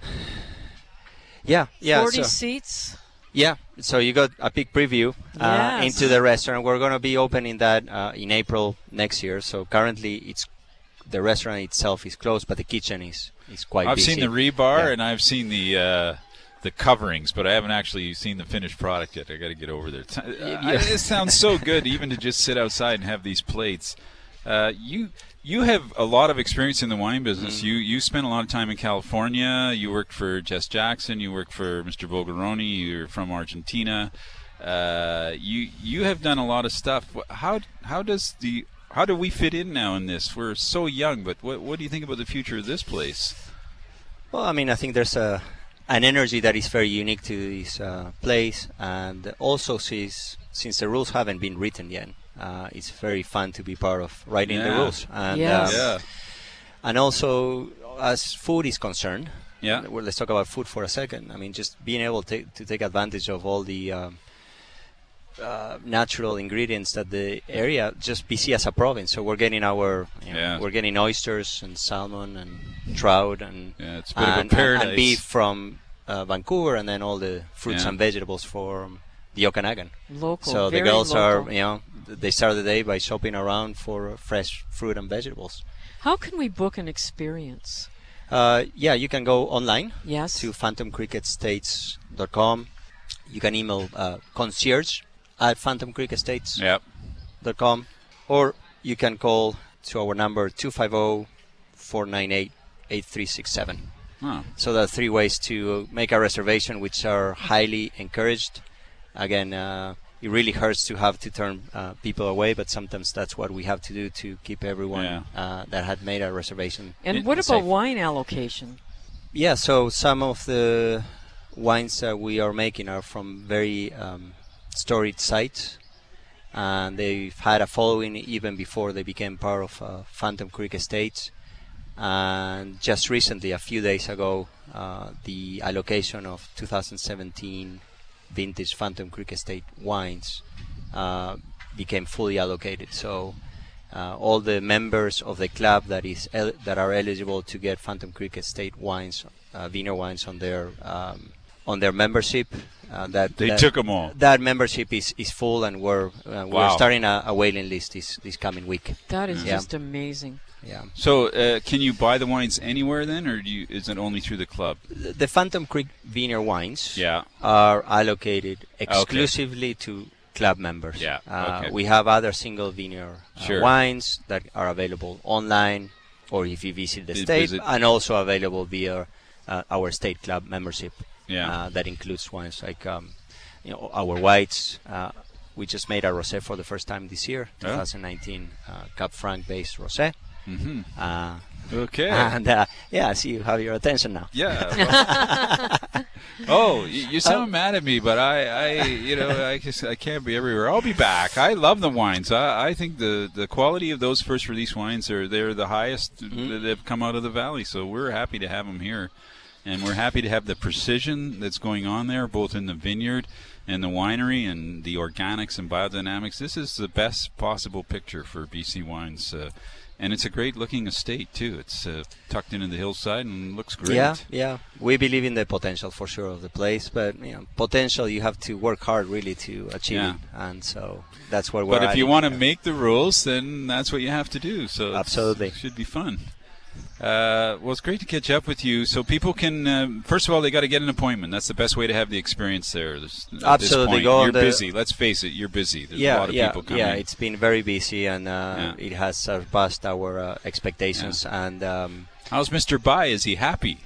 S12: yeah yeah
S3: Forty
S12: so-
S3: seats.
S12: Yeah, so you got a big preview uh,
S3: Yes.
S12: into the restaurant. We're going to be opening that uh, in April next year. So currently, it's the restaurant itself is closed, but the kitchen is is quite.
S2: I've
S12: busy.
S2: seen the rebar
S12: Yeah.
S2: and I've seen the uh, the coverings, but I haven't actually seen the finished product yet. I got to get over there. T- uh, It sounds so good, even to just sit outside and have these plates. Uh, you you have a lot of experience in the wine business.
S12: Mm.
S2: You you spent a lot of time in California. You worked for Jess Jackson. You worked for Mr. Vogaroni. You're from Argentina. Uh, you you have done a lot of stuff. How how does the how do we fit in now in this? We're so young, but what what do you think about the future of this place?
S12: Well, I mean, I think there's a an energy that is very unique to this uh, place, and also since since the rules haven't been written yet, uh, it's very fun to be part of writing the rules. And,
S2: Yes.
S12: um,
S2: Yeah.
S12: And also, as food is concerned,
S2: Yeah.
S12: Well, let's talk about food for a second. I mean, just being able to, to take advantage of all the um, uh, natural ingredients that the area just BC as a province. So we're getting our, you know,
S2: Yeah.
S12: we're getting oysters and salmon and trout and
S2: Yeah, it's a bit of a
S12: and,
S2: paradise.
S12: and beef from uh, Vancouver, and then all the fruits
S2: Yeah.
S12: and vegetables from the Okanagan.
S3: Local,
S12: So the girls
S3: local.
S12: are, you know, they start the day by shopping around for fresh fruit and vegetables.
S3: How can we book an experience?
S12: Uh, yeah, you can go online
S3: Yes.
S12: to phantomcreekestates.com. You can email uh, concierge at phantomcreekestates.com or you can call to our number 250-498-8367.
S2: Huh.
S12: So there are three ways to make a reservation, which are highly encouraged. Again, uh, it really hurts to have to turn uh, people away, but sometimes that's what we have to do to keep everyone
S2: Yeah.
S12: uh, that had made a reservation.
S3: And what
S12: safe.
S3: about wine allocation?
S12: Yeah, so some of the wines that we are making are from very um, storied sites, and they've had a following even before they became part of uh, Phantom Creek Estates. And just recently, a few days ago, uh, the allocation of 2017 vintage Phantom Creek Estate wines uh, became fully allocated. So uh, all the members of the club that is el- that are eligible to get Phantom Creek Estate wines, uh, Vino wines on their um, on their membership. Uh, that
S2: They
S12: that-
S2: took 'em all.
S12: That membership is, is full, and we're uh, we're
S2: Wow.
S12: starting a, a waiting list this this coming week.
S3: That is
S12: Yeah.
S3: just amazing.
S12: Yeah.
S2: So, uh, can you buy the wines anywhere then, or do you, is it only through the club?
S12: The Phantom Creek Viner wines
S2: Yeah.
S12: are allocated exclusively to club members.
S2: Yeah,
S12: Uh,
S2: okay.
S12: We have other single vineyard uh,
S2: Sure.
S12: wines that are available online or if you visit the state,
S2: visit.
S12: and also available via uh, our state club membership.
S2: Yeah.
S12: Uh, that includes wines like um, you know our whites. Uh, we just made a rosé for the first time this year,
S2: Yeah.
S12: 2019 uh, Cab Franc based rosé.
S2: Mhm.
S12: Uh,
S2: Okay.
S12: And uh, yeah, I see you have your attention now.
S2: Yeah. oh, you, you sound mad at me, but I, I, you know, I just I can't be everywhere. I'll be back. I love the wines. I, I think the the quality of those first release wines are they're the highest that have come out of the valley. So we're happy to have them here. and we're happy to have the precision that's going on there, both in the vineyard and the winery, and the organics and biodynamics. This is the best possible picture for BC wines. Uh, and it's a great looking estate too. It's uh, tucked into the hillside and looks great.
S12: Yeah, yeah. We believe in the potential for sure of the place, but you know, potential you have to work hard really to achieve
S2: Yeah.
S12: it, and so that's where we're.
S2: But if you want to make the rules, then that's what you have to do. So
S12: Absolutely.
S2: it should be fun. Uh, well, it's great to catch up with you. So people can, um, first of all, they got to get an appointment. That's the best way to have the experience there. This, at this
S12: Absolutely. Go
S2: You're
S12: the-
S2: busy. Let's face it. You're busy. There's
S12: yeah,
S2: a lot of
S12: yeah,
S2: people coming.
S12: yeah. It's been very busy, and uh, it has surpassed our uh, expectations. And um,
S2: how's Mr. Bai? Is he happy?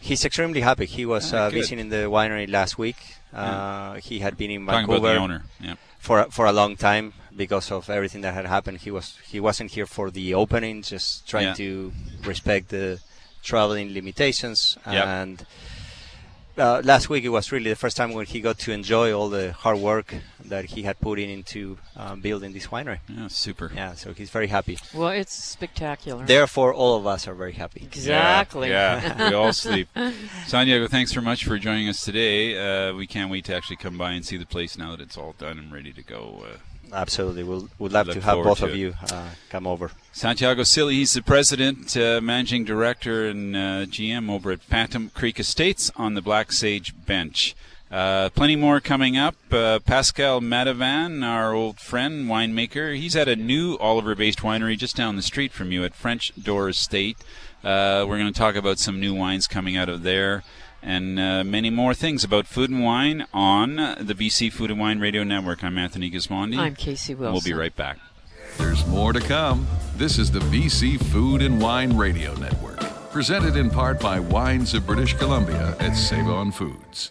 S12: He's extremely happy. He was
S2: Ah,
S12: uh, visiting the winery last week. Uh, He had been in
S2: Talking
S12: Vancouver
S2: about the owner, yeah.
S12: For for a long time because of everything that had happened. He was he wasn't here for the opening, just trying
S2: Yeah.
S12: to respect the traveling limitations.
S2: Yep.
S12: And uh, last week it was really the first time when he got to enjoy all the hard work that he had put in into um, building this winery.
S2: Yeah, super.
S12: Yeah, so he's very happy.
S3: Well, it's spectacular.
S12: Therefore, all of us are very happy.
S3: Exactly.
S2: Yeah, yeah, we all sleep. Santiago, thanks very much for joining us today. Uh, we can't wait to actually come by and see the place now that it's all done and ready to go. Uh,
S12: Absolutely, we'll would love to have both
S2: to
S12: of you uh, come over.
S2: Santiago Asili, he's the president, uh, managing director, and uh, GM over at Phantom Creek Estates on the Black Sage bench. Uh, plenty more coming up. Uh, Pascal Madevon, our old friend, winemaker, he's at a new Oliver based winery just down the street from you at French Door Estate. Uh, we're going to talk about some new wines coming out of there and uh, many more things about food and wine on the BC Food and Wine Radio Network. I'm Anthony Gismondi.
S3: I'm Casey Wilson.
S2: We'll be right back.
S1: There's more to come. This is the BC Food and Wine Radio Network, presented in part by Wines of British Columbia at Save On Foods.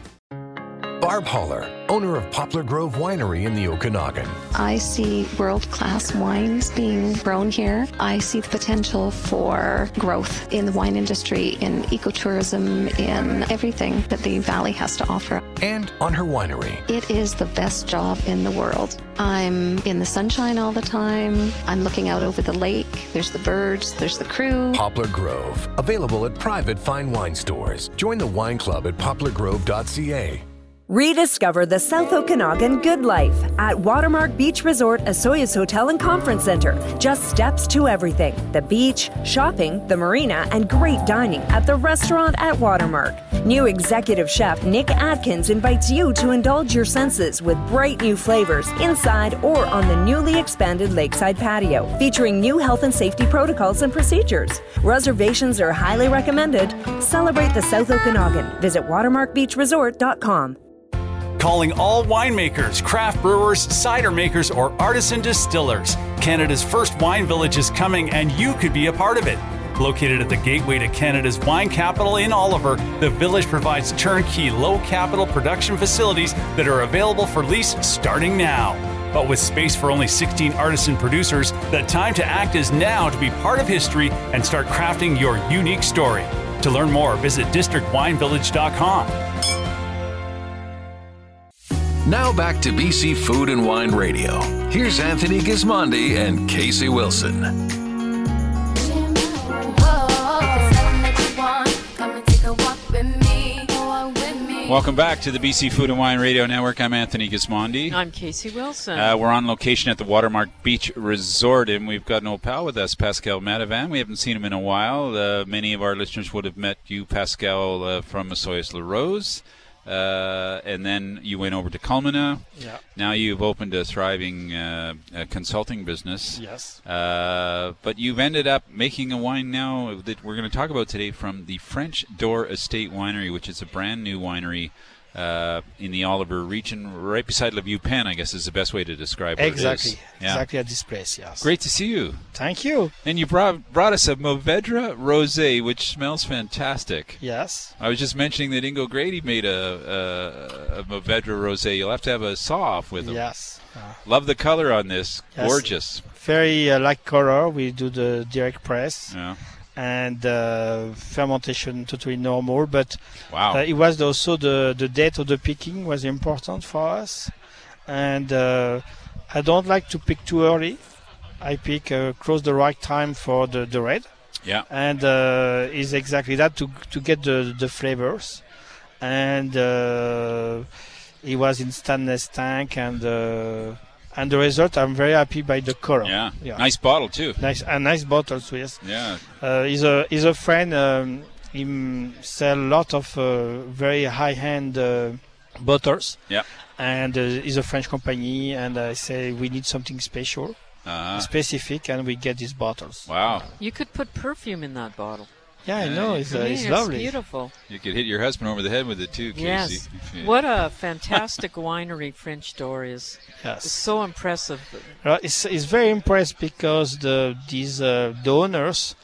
S13: Barb Holler, owner of Poplar Grove Winery in the Okanagan.
S14: I see world class wines being grown here. I see the potential for growth in the wine industry, in ecotourism, in everything that the valley has to offer.
S13: And on her winery.
S14: It is the best job in the world. I'm in the sunshine all the time. I'm looking out over the lake. There's the birds, there's the crew.
S13: Poplar Grove, available at private fine wine stores. Join the wine club at poplargrove.ca.
S15: Rediscover the South Okanagan good life at Watermark Beach Resort, Osoyoos Hotel and Conference Center. Just steps to everything the beach, shopping, the marina, and great dining at the restaurant at Watermark. New executive chef Nick Atkins invites you to indulge your senses with bright new flavors inside or on the newly expanded lakeside patio, featuring new health and safety protocols and procedures. Reservations are highly recommended. Celebrate the South Okanagan. Visit watermarkbeachresort.com.
S16: Calling all winemakers, craft brewers, cider makers, or artisan distillers. Canada's first wine village is coming, and you could be a part of it. Located at the gateway to Canada's wine capital in Oliver, the village provides turnkey low capital production facilities that are available for lease starting now. But with space for only 16 artisan producers, the time to act is now to be part of history and start crafting your unique story. To learn more, visit districtwinevillage.com.
S1: Now back to BC Food and Wine Radio. Here's Anthony Gismondi and Casey Wilson.
S2: Welcome back to the BC Food and Wine Radio Network. I'm Anthony Gismondi.
S3: I'm Casey Wilson.
S2: Uh, we're on location at the Watermark Beach Resort, and we've got an old pal with us, Pascal Madevon. We haven't seen him in a while. Uh, many of our listeners would have met you, Pascal, uh, from Osoyoos Larose. Uh, and then you went over to Culmina.
S17: Yeah.
S2: Now you've opened a thriving uh, uh, consulting business.
S17: Yes.
S2: Uh, but you've ended up making a wine now that we're going to talk about today from the French Door Estate Winery, which is a brand new winery uh, in the Oliver region, right beside Le Vieux Pin, I guess is the best way to describe it.
S17: exactly,
S2: Yeah.
S17: exactly at this place. Yes.
S2: Great to see you.
S17: Thank you.
S2: And you brought brought us a Mourvèdre Rosé, which smells fantastic.
S17: Yes.
S2: I was just mentioning that Ingo Grady made a, a, a Mourvèdre Rosé. You'll have to have a saw off with them.
S17: Yes.
S2: Love the color on this.
S17: Yes.
S2: Gorgeous.
S17: Very uh, light color. We do the direct press.
S2: Yeah.
S17: And uh, fermentation totally normal, but
S2: Wow.
S17: uh, it was also the the date of the picking was important for us, and uh, I don't like to pick too early. I pick uh, close the right time for the, the red.
S2: Yeah.
S17: And uh, is exactly that to to get the the flavors, and uh, it was in stainless tank and. And the result, I'm very happy by the color.
S2: Yeah. Nice bottle too.
S17: Nice, a nice bottle too. Yes.
S2: Yeah.
S17: Uh, he's a he's a friend. Um, he sell a lot of uh, very high-end uh, bottles.
S2: Yeah.
S17: And uh, he's a French company, and I say we need something special,
S2: Uh-huh.
S17: specific, and we get these bottles.
S2: Wow.
S3: You could put perfume in that bottle.
S17: Yeah, I know. It's, uh,
S3: I mean,
S17: it's lovely.
S3: beautiful.
S2: You could hit your husband over the head with it too, Casey.
S3: Yes.
S2: if you-
S3: What a fantastic winery French door is.
S17: Yes.
S3: It's so impressive.
S17: Uh, it's, it's very impressed because the these uh, the owners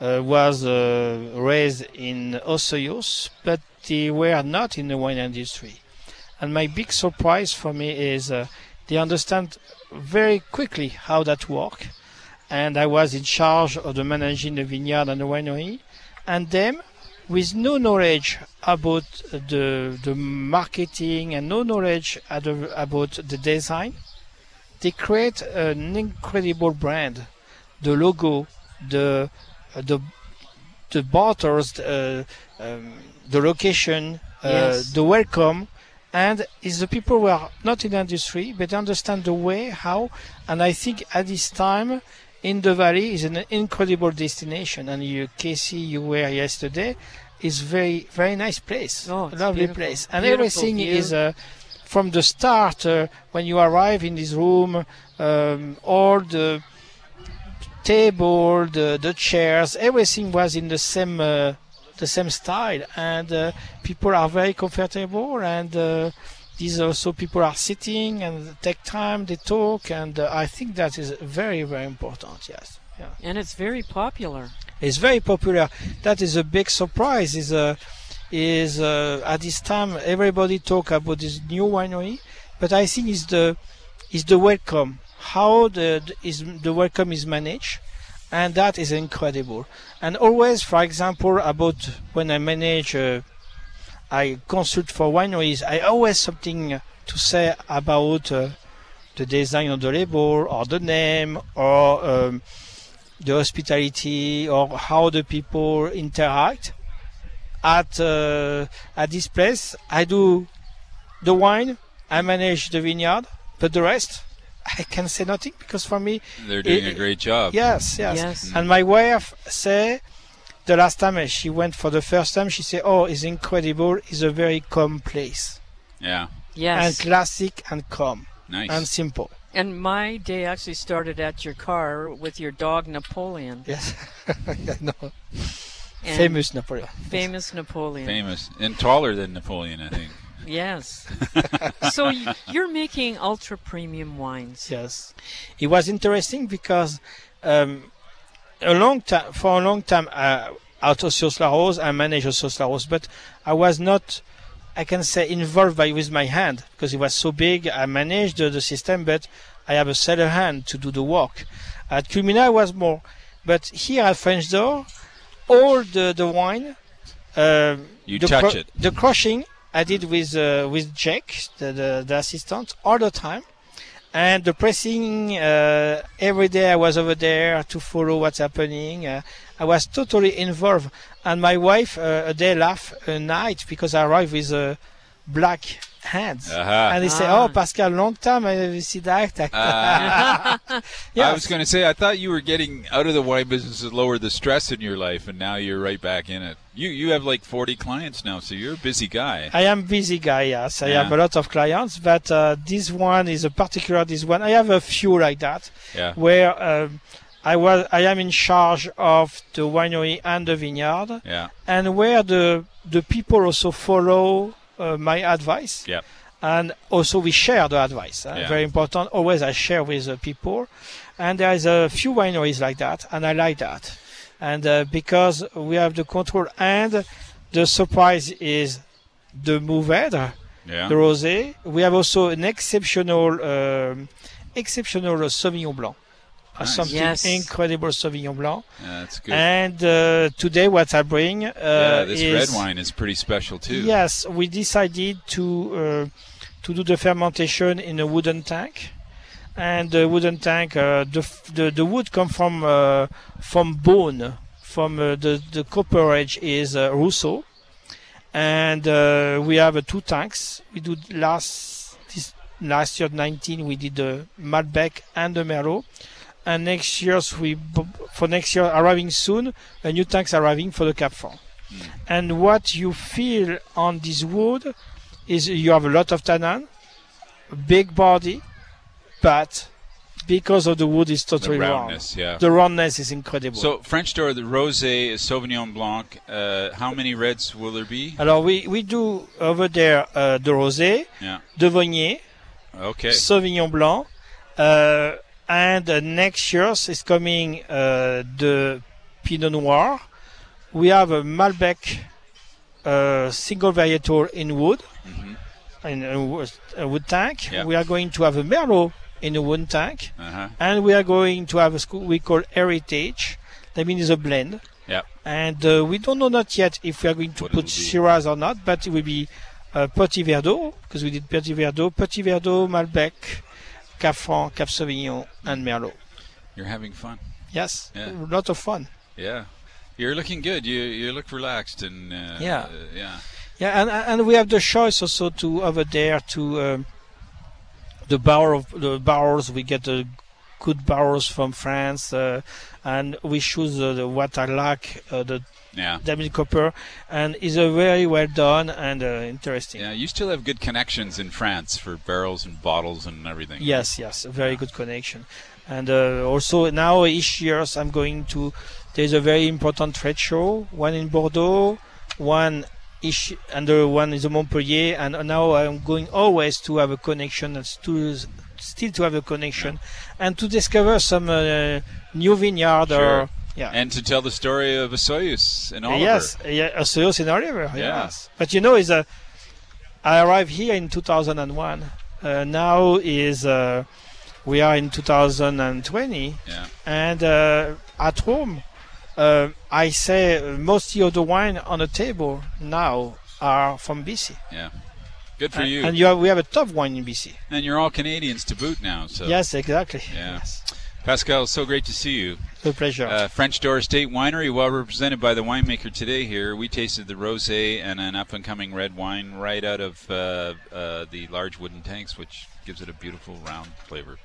S17: uh, was uh, raised in Osoyoos, but they were not in the wine industry. And my big surprise for me is uh, they understand very quickly how that work. And I was in charge of the managing the vineyard and the winery, and them with no knowledge about the the marketing and no knowledge the- about the design they create an incredible brand. The logo, the the the bottles, uh, um, the location, uh,
S3: Yes.
S17: the welcome, and is the people who are not in the industry but understand the way how. And I think at this time in the valley is an incredible destination. And you, Casey, you were yesterday. Is very very nice place,
S3: Oh,
S17: lovely
S3: beautiful.
S17: place, and
S3: Beautiful
S17: everything
S3: view.
S17: is uh, from the start uh, when you arrive in this room um, all the table the, the chairs everything was in the same uh, the same style and uh, people are very comfortable and uh, these also people are sitting and take time they talk and uh, i think that is very very important yes yeah.
S3: And it's very popular.
S17: It's very popular. That is a big surprise. Is uh, is uh, at this time everybody talk about this new winery, but I think is the is the welcome. How the the- is the welcome is managed, and that is incredible. And always, for example, about when I manage, uh, I consult for wineries. I always something to say about uh, the design of the label or the name or. Um, the hospitality or how the people interact at uh, at this place. I do the wine, I manage the vineyard, but the rest I can say nothing because for me
S2: They're doing
S17: it-
S2: a great job.
S17: Yes, yes,
S3: Yes.
S17: And my wife say the last time she went for the first time, she said, "Oh, it's incredible. It's a very calm place
S2: Yeah.
S3: Yes.
S17: and classic and calm
S2: Nice.
S17: and simple."
S3: And my day actually started at your car with your dog Napoleon.
S17: Yes, I know.
S3: And
S17: Famous Napoleon.
S3: Famous Napoleon.
S2: Famous and taller than Napoleon, I think.
S3: Yes. so you're making ultra premium wines.
S17: Yes, it was interesting because um, a long time for a long time uh, out of Osoyoos Larose, I managed Osoyoos Larose, but I was not, I can say, involved by with my hand because it was so big. I managed the, the system, but I have a cellar hand to do the work. At Culmina, I was more, but here at French Door, all the the wine, um,
S2: You
S17: the
S2: touch it.
S17: the crushing I did with uh, with Jake, the, the the assistant, all the time, and the pressing uh, every day. I was over there to follow what's happening. Uh, I was totally involved, and my wife uh, a day laughed a night because I arrived with a black hands,
S2: Aha.
S17: and they say,
S2: Ah.
S17: "Oh, Pascal, long time I never see that."
S2: Ah.
S17: Yes.
S2: I was going to say, I thought you were getting out of the wine business to lower the stress in your life, and now you're right back in it. You you have like 40 clients now, so you're a busy guy.
S17: I am busy guy, yes. I
S2: Yeah.
S17: have a lot of clients, but uh, this one is a particular. This one, I have a few like that,
S2: Yeah.
S17: where um, I was, I am in charge of the winery and the vineyard,
S2: Yeah.
S17: and where the the people also follow uh, my advice.
S2: Yep.
S17: And also we share the advice. uh,
S2: Yeah.
S17: Very important. Always I share with uh, people. And there's a few wineries like that, and I like that. And uh, because we have the control, and the surprise is the Mourvèdre,
S2: Yeah.
S17: the rosé. We have also an exceptional, um, exceptional Sauvignon Blanc. Uh,
S2: Nice.
S17: Something
S2: Yes.
S17: incredible Sauvignon Blanc.
S2: Yeah, that's good.
S17: And uh, today, what I bring uh,
S2: yeah, this
S17: is
S2: red wine is pretty special too.
S17: Yes, we decided to uh, to do the fermentation in a wooden tank, and the wooden tank, uh, the, f- the the wood come from uh, from bone, from uh, the the cooperage is uh, Rousseau, and uh, we have uh, two tanks. We do last this last year 19 we did the Malbec and the Merlot. And next year's we for next year arriving soon, a new tank's arriving for the Cab Franc. And what you feel on this wood is you have a lot of tannin, big body, but because of the wood is totally the
S2: roundness,
S17: round.
S2: yeah.
S17: The roundness is incredible.
S2: So French door, the rosé is Sauvignon Blanc. Uh, how many reds will there be?
S17: Alors we, we do over there uh, the rosé,
S2: Yeah.
S17: the Viognier,
S2: Okay.
S17: Sauvignon Blanc, uh, and uh, next year is coming uh, the Pinot Noir. We have a Malbec uh, single varietal in wood, in a, a wood tank.
S2: Yeah.
S17: We are going to have a Merlot in a wood tank,
S2: Uh-huh.
S17: and we are going to have a school we call Heritage. That means it's a blend.
S2: Yeah.
S17: And uh, we don't know not yet if we are going to put Shiraz or not, but it will be uh, Petit Verdot, because we did Petit Verdot, Petit Verdot, Malbec, Cab Franc, Cab Sauvignon, and Merlot.
S2: You're having fun.
S17: Yes,
S2: Yeah.
S17: a lot of fun.
S2: Yeah. You're looking good. You you look relaxed and uh,
S17: Yeah.
S2: uh, yeah.
S17: Yeah, and and we have the choice also to over there to um, the barrel of the barrels. We get the good barrels from France, uh, and we choose uh, the what I like, uh, the
S2: Yeah.
S17: David Copper, and is a very well done and uh, interesting.
S2: Yeah, you still have good connections in France for barrels and bottles and everything.
S17: Yes, yes, a very good connection. And uh, also now each year I'm going to. There's a very important trade show. One in Bordeaux, one each, and the one is in Montpellier. And now I'm going always to have a connection and to still to have a connection, and to discover some uh, new vineyard
S2: Sure.
S17: or yeah.
S2: And to tell the story of Osoyoos and Oliver.
S17: Yes, yeah, Osoyoos in Oliver.
S2: Yeah.
S17: Yes, but you know, is a. I arrived here in 2001. Uh, now is uh, we are in 2020,
S2: Yeah.
S17: and uh, at home, uh, I say mostly of the wine on the table now are from BC.
S2: Yeah. Good for
S17: and,
S2: you.
S17: And you have, we have a top wine in BC.
S2: And you're all Canadians to boot now. So
S17: Yes, exactly.
S2: Yeah. Pascal, so great to see you.
S17: A pleasure.
S2: Uh, French Door Estate Winery, well represented by the winemaker today here. We tasted the rosé and an up and coming red wine right out of uh, uh, the large wooden tanks, which gives it a beautiful round flavor.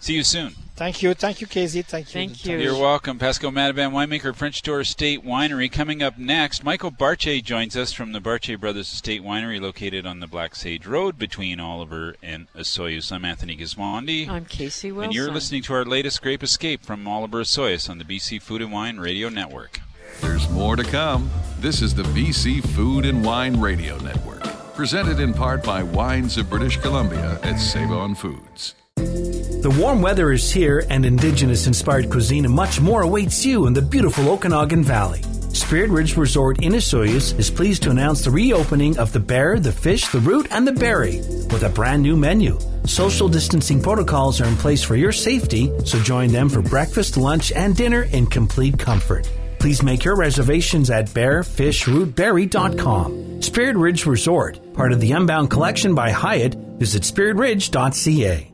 S2: See you soon.
S17: Thank you, thank you, Casey. Thank you.
S3: Thank you.
S2: You're welcome. Pascal Madevon, winemaker, French Door Estate Winery. Coming up next, Michael Bartier joins us from the Bartier Brothers Estate Winery located on the Black Sage Road between Oliver and Osoyoos. I'm Anthony Gismondi.
S3: I'm Casey Wilson.
S2: And you're listening to our latest Grape Escape from Oliver Osoyoos on the BC Food and Wine Radio Network.
S1: There's more to come. This is the BC Food and Wine Radio Network, presented in part by Wines of British Columbia at Save On Foods.
S18: The warm weather is here, and indigenous inspired cuisine and much more awaits you in the beautiful Okanagan Valley. Spirit Ridge Resort in Osoyoos is pleased to announce the reopening of the bear, the fish, the root, and the berry with a brand new menu. Social distancing protocols are in place for your safety, so join them for breakfast, lunch, and dinner in complete comfort. Please make your reservations at bearfishrootberry.com. Spirit Ridge Resort, part of the Unbound Collection by Hyatt, visit spiritridge.ca.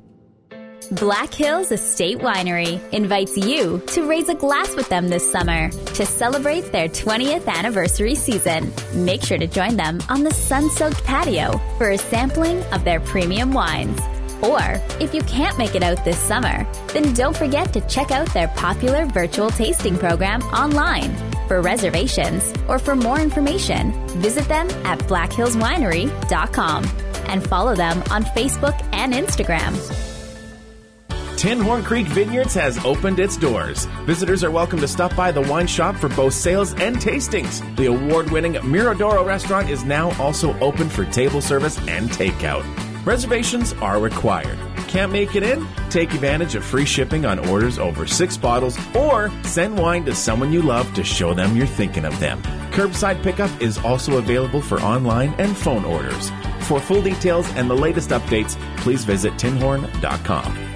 S19: Black Hills Estate Winery invites you to raise a glass with them this summer to celebrate their 20th anniversary season. Make sure to join them on the sun soaked patio for a sampling of their premium wines. Or, if you can't make it out this summer, then don't forget to check out their popular virtual tasting program online. For reservations or for more information, visit them at blackhillswinery.com and follow them on Facebook and Instagram.
S20: Tinhorn Creek Vineyards has opened its doors. Visitors are welcome to stop by the wine shop for both sales and tastings. The award winning Miradoro restaurant is now also open for table service and takeout. Reservations are required. Can't make it in? Take advantage of free shipping on orders over six bottles or send wine to someone you love to show them you're thinking of them. Curbside pickup is also available for online and phone orders. For full details and the latest updates, please visit tinhorn.com.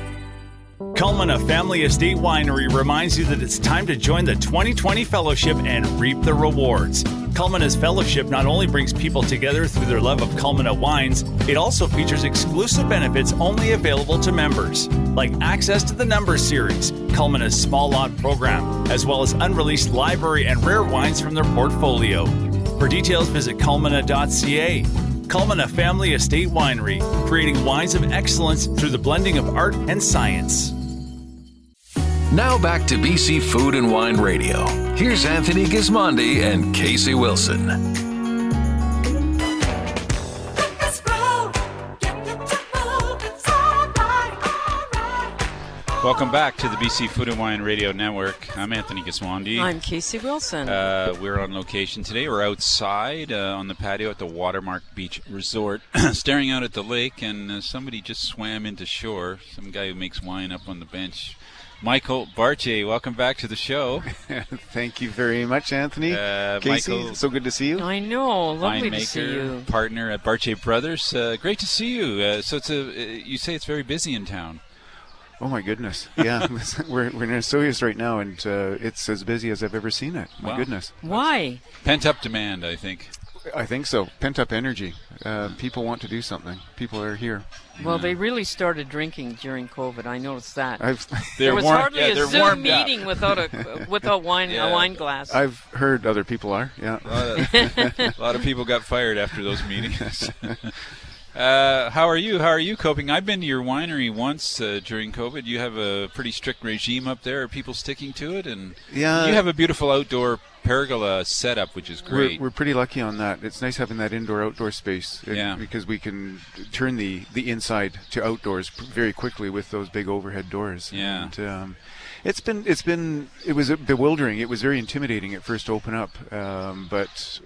S16: Culmina Family Estate Winery reminds you that it's time to join the 2020 Fellowship and reap the rewards. Culmina's Fellowship not only brings people together through their love of Culmina wines, it also features exclusive benefits only available to members, like access to the Number series, Culmina's small lot program, as well as unreleased library and rare wines from their portfolio. For details, visit culmina.ca. Culmina Family Estate Winery, creating wines of excellence through the blending of art and science.
S1: Now back to BC Food and Wine Radio. Here's Anthony Gismondi and Casey Wilson.
S2: Welcome back to the BC Food and Wine Radio Network. I'm Anthony Gismondi.
S3: I'm Casey Wilson.
S2: Uh, we're on location today. We're outside uh, on the patio at the Watermark Beach Resort, staring out at the lake, and uh, somebody just swam into shore. Some guy who makes wine up on the bench. Michael Bartier, welcome back to the show.
S21: Thank you very much, Anthony.
S2: Uh,
S21: Casey,
S2: Michael,
S21: so good to see you.
S3: I know, lovely to see you.
S2: partner at Bartier Brothers. Uh, great to see you. Uh, so it's a, uh, you say it's very busy in town.
S21: Oh my goodness! Yeah, we're we're in Osoyoos right now, and uh, it's as busy as I've ever seen it. My
S2: Wow.
S21: goodness.
S3: Why?
S2: Pent up demand, I think.
S21: I think so. Pent up energy. Uh, people want to do something. People are here.
S3: Well, they really started drinking during COVID. I noticed that.
S21: I've
S3: there was
S21: warm-
S3: hardly
S21: yeah,
S3: a Zoom
S21: warmed up.
S3: meeting without a without wine
S2: Yeah.
S3: a wine glass.
S21: I've heard other people are. Yeah.
S2: A lot of, a lot of people got fired after those meetings. Uh, how are you? How are you coping? I've been to your winery once uh, during COVID. You have a pretty strict regime up there. Are people sticking to it? And
S21: Yeah.
S2: you have a beautiful outdoor pergola setup, which is great.
S21: We're, we're pretty lucky on that. It's nice having that indoor outdoor space
S2: Yeah.
S21: because we can turn the, the inside to outdoors very quickly with those big overhead doors.
S2: Yeah.
S21: And, um, it's been it's been it was bewildering. It was very intimidating at first to open up, um, but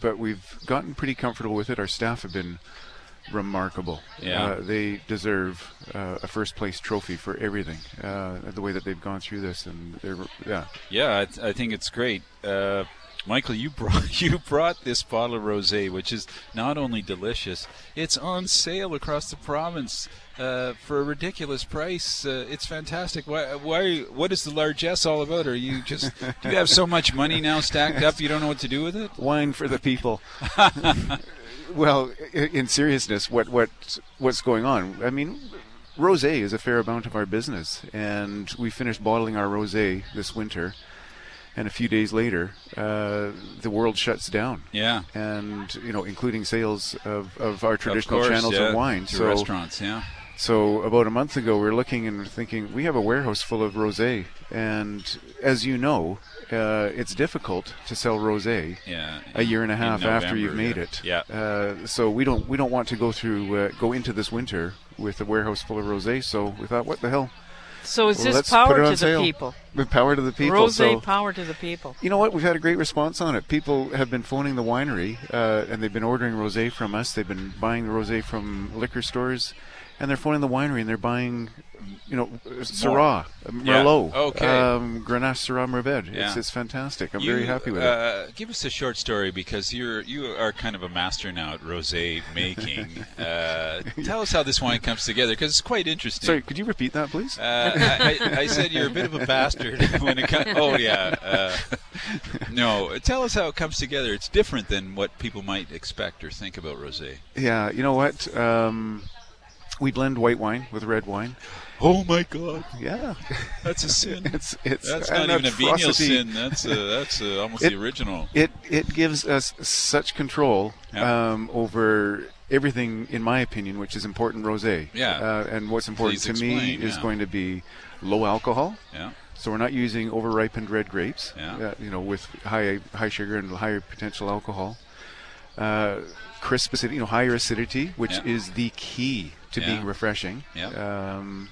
S21: but we've gotten pretty comfortable with it. Our staff have been remarkable.
S2: Yeah.
S21: Uh, they deserve uh, a first place trophy for everything. Uh, the way that they've gone through this, and they're yeah.
S2: Yeah, I, th- I think it's great. Uh, Michael, you brought you brought this bottle of rosé, which is not only delicious, it's on sale across the province uh, for a ridiculous price. Uh, it's fantastic. Why? Why? What is the largesse all about? Are you just do you have so much money now stacked up you don't know what to do with it?
S21: Wine for the people. well, in seriousness, what what what's going on? I mean, rosé is a fair amount of our business, and we finished bottling our rosé this winter, and a few days later, uh, the world shuts down.
S2: Yeah.
S21: and you know, including sales of, of our traditional
S2: course,
S21: channels
S2: yeah,
S21: of wine. so
S2: restaurants, yeah.
S21: So about a month ago, we are looking and thinking we have a warehouse full of rosé, and as you know, uh, it's difficult to sell rosé
S2: Yeah,
S21: a year and a
S2: in
S21: half after you've made
S2: yeah.
S21: it.
S2: Yeah.
S21: Uh, so we don't we don't want to go through uh, go into this winter with a warehouse full of rosé. So we thought, what the hell?
S3: So is
S21: Well,
S3: this power to
S21: on
S3: the people?
S21: The power to the people.
S3: Rose
S21: so
S3: power to the people.
S21: you know what? We've had a great response on it. People have been phoning the winery, uh, and they've been ordering rosé from us. They've been buying the rosé from liquor stores, and they're phoning the winery and they're buying, you know, Syrah,
S2: Yeah.
S21: Merlot,
S2: Okay.
S21: um, Grenache Syrah Mourvèdre. It's,
S2: Yeah.
S21: it's fantastic. I'm
S2: You,
S21: very happy with it.
S2: uh, Give us a short story because you're you are kind of a master now at rosé making. uh, tell us how this wine comes together because it's quite interesting.
S21: Sorry, could you repeat that, please?
S2: Uh, I, I, I said you're a bit of a bastard when it comes. Oh yeah. Uh, no, tell us how it comes together. It's different than what people might expect or think about rosé.
S21: Yeah, you know what? Um, we blend white wine with red wine.
S2: Oh my God!
S21: Yeah,
S2: That's a sin.
S21: it's it's
S2: That's not even a venial sin. That's a, that's a, almost
S21: It-
S2: the original.
S21: It it gives us such control
S2: Yeah.
S21: um, over everything, in my opinion, which is important rosé.
S2: Yeah.
S21: Uh, and what's important
S2: Please
S21: to me is
S2: yeah.
S21: going to be low alcohol.
S2: Yeah.
S21: So we're not using over-ripened red grapes.
S2: Yeah.
S21: uh, you know, with high high sugar and higher potential alcohol. Uh, crisp acidity, you know, higher acidity, which
S2: Yeah.
S21: is the key to
S2: Yeah.
S21: being refreshing.
S2: Yeah.
S21: Um,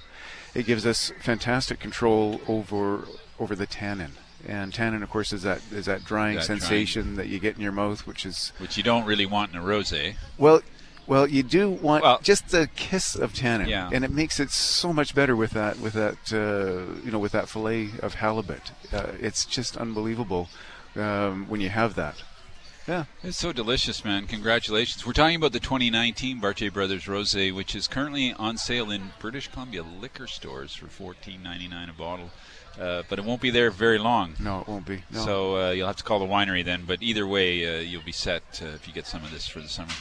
S21: it gives us fantastic control over over the tannin. And tannin, of course, is that is that drying
S2: That drying.
S21: sensation that you get in your mouth, which is
S2: which you don't really want in a rosé.
S21: well, well, you do want just the kiss of tannin,
S2: Yeah.
S21: and it makes it so much better with that with that uh, you know with that fillet of halibut. Uh, it's just unbelievable um, when you have that. Yeah.
S2: It's so delicious, man. Congratulations. We're talking about the 2019 Bartier Brothers Rosé, which is currently on sale in British Columbia liquor stores for $14.99 a bottle. Uh, but it won't be there very long.
S21: No, it won't be. No.
S2: So uh, you'll have to call the winery then. But either way, uh, you'll be set uh, if you get some of this for the summer.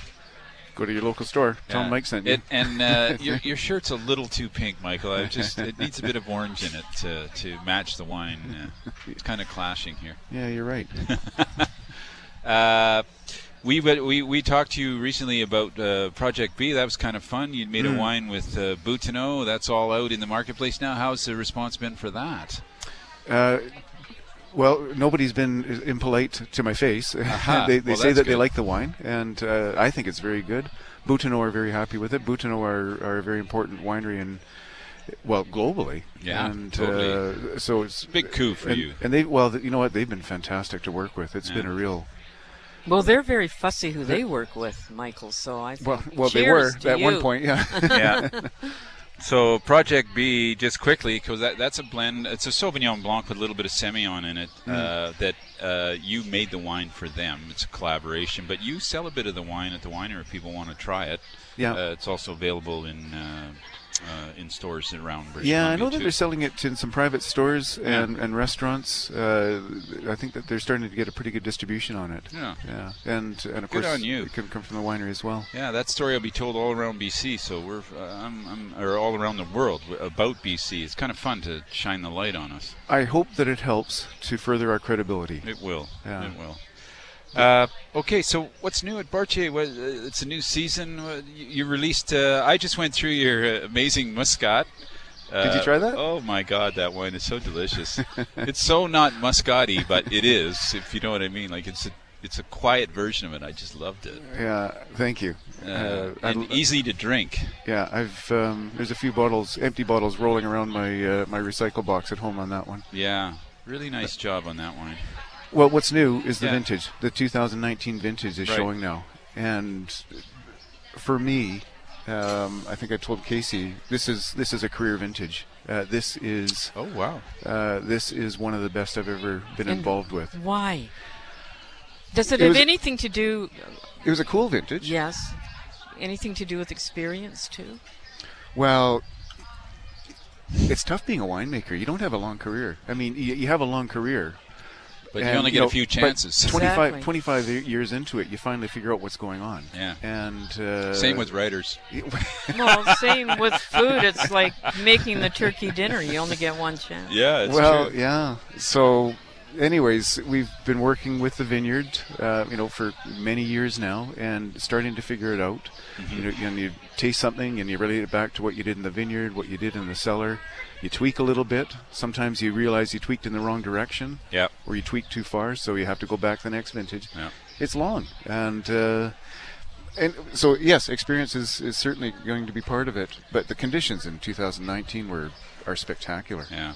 S21: Go to your local store. Tell them Mike sent you.
S2: It, and uh, your, your shirt's a little too pink, Michael. I just it needs a bit of orange in it to, to match the wine. Uh, it's kind of clashing here.
S21: Yeah, you're right.
S2: Uh, we, we we talked to you recently about uh, Project B. That was kind of fun. You made
S21: Mm.
S2: a wine with uh. That's all out in the marketplace now. How's the response been for that?
S21: Uh, well, nobody's been impolite to my face.
S2: Aha.
S21: they they
S2: Well,
S21: say that they like the wine, and uh, I think it's very good. Boutinot are very happy with it. Boutinot are, are a very important winery in, well, globally.
S2: Yeah,
S21: and
S2: totally.
S21: uh, so it's
S2: Big coup for
S21: and,
S2: you.
S21: And they, well, you know what? They've been fantastic to work with. It's been a real.
S3: Well, they're very fussy who they work with, Michael. So I think
S21: Well, well, they
S3: cheers
S21: were
S3: to
S21: at one point, yeah.
S2: yeah. So Project B, just quickly, because that, that's a blend. It's a Sauvignon Blanc with a little bit of Semillon in it.
S21: Mm.
S2: Uh, that uh, you made the wine for them. It's a collaboration, but you sell a bit of the wine at the winery if people want to try it.
S21: Yeah.
S2: Uh, it's also available in uh, in stores around British
S21: Yeah, I
S2: Columbia,
S21: know that
S2: too.
S21: they're selling it in some private stores
S2: Yeah.
S21: and, and restaurants. Uh, I think that they're starting to get a pretty good distribution on it.
S2: Yeah.
S21: yeah, and and of
S2: Good
S21: course
S2: on you.
S21: it can come from the winery as well.
S2: Yeah, that story will be told all around BC. So we're, uh, I'm, I'm, or all around the world about BC. It's kind of fun to shine the light on us.
S21: I hope that it helps to further our credibility.
S2: It will.
S21: Yeah.
S2: It will. Uh, okay, so what's new at Bartier? Uh, it's a new season. Uh, you, released. Uh, I just went through your uh, amazing Muscat. Uh,
S21: Did you try that?
S2: Oh my God, that wine is so delicious. it's so not Muscati, but it is. If you know what I mean. Like it's a, it's a quiet version of it. I just loved it.
S21: Yeah, thank you.
S2: Uh,
S21: I'd-
S2: and easy to drink.
S21: Yeah, I've um, there's a few bottles, empty bottles, rolling around my uh, my recycle box at home on that one.
S2: Yeah, really nice job on that wine.
S21: Well, what's new is the
S2: Yeah.
S21: vintage. The 2019 vintage is
S2: Right.
S21: showing now, and for me, um, I think I told Casey this is this is a career vintage. Uh, this is
S2: oh wow,
S21: uh, this is one of the best I've ever been
S3: And
S21: involved with.
S3: Why? Does it,
S21: It
S3: have
S21: was-
S3: anything to do?
S21: It was a cool vintage.
S3: Yes. Anything to do with experience too?
S21: Well, it's tough being a winemaker. You don't have a long career. I mean, you, you have a long career.
S2: But you only get a few chances.
S21: 25,
S3: Exactly.
S21: 25 years into it, you finally figure out what's going on.
S2: Yeah.
S21: And uh,
S2: Same with writers.
S3: Well, same with food. It's like making the turkey dinner. You only get one chance.
S2: Yeah, it's
S21: well,
S2: true.
S21: yeah. So, anyways, we've been working with the vineyard, uh, you know, for many years now, and starting to figure it out.
S2: Mm-hmm.
S21: You know, and you taste something, and you relate it back to what you did in the vineyard, what you did in the cellar. You tweak a little bit. Sometimes you realize you tweaked in the wrong direction,
S2: Yep.
S21: or you tweaked too far, so you have to go back the next vintage.
S2: Yeah.
S21: It's long, and. Uh, and so, yes, experience is, is certainly going to be part of it, but the conditions in 2019 were are spectacular.
S2: Yeah.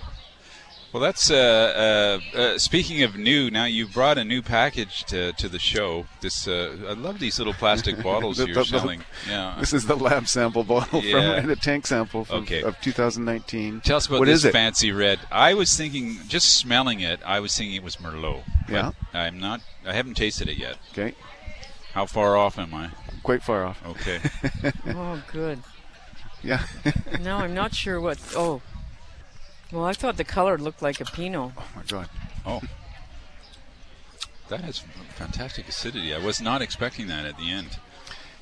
S2: Well, that's uh, uh, uh, speaking of new. Now you brought a new package to, to the show. This uh, I love these little plastic bottles
S21: The-
S2: you're
S21: the- the-
S2: selling. Yeah.
S21: This is the lab sample bottle
S2: Yeah.
S21: from the tank sample from,
S2: Okay.
S21: of 2019.
S2: Tell us about
S21: What
S2: this
S21: is it?
S2: fancy red. I was thinking, just smelling it, I was thinking it was Merlot.
S21: Yeah.
S2: I'm not. I haven't tasted it yet.
S21: Okay.
S2: How far off am I?
S21: Quite far off.
S2: Okay.
S3: Oh, good.
S21: Yeah.
S3: No, I'm not sure what. Oh. Well, I thought the color looked like a Pinot.
S21: Oh my God.
S2: Oh. That has fantastic acidity. I was not expecting that at the end.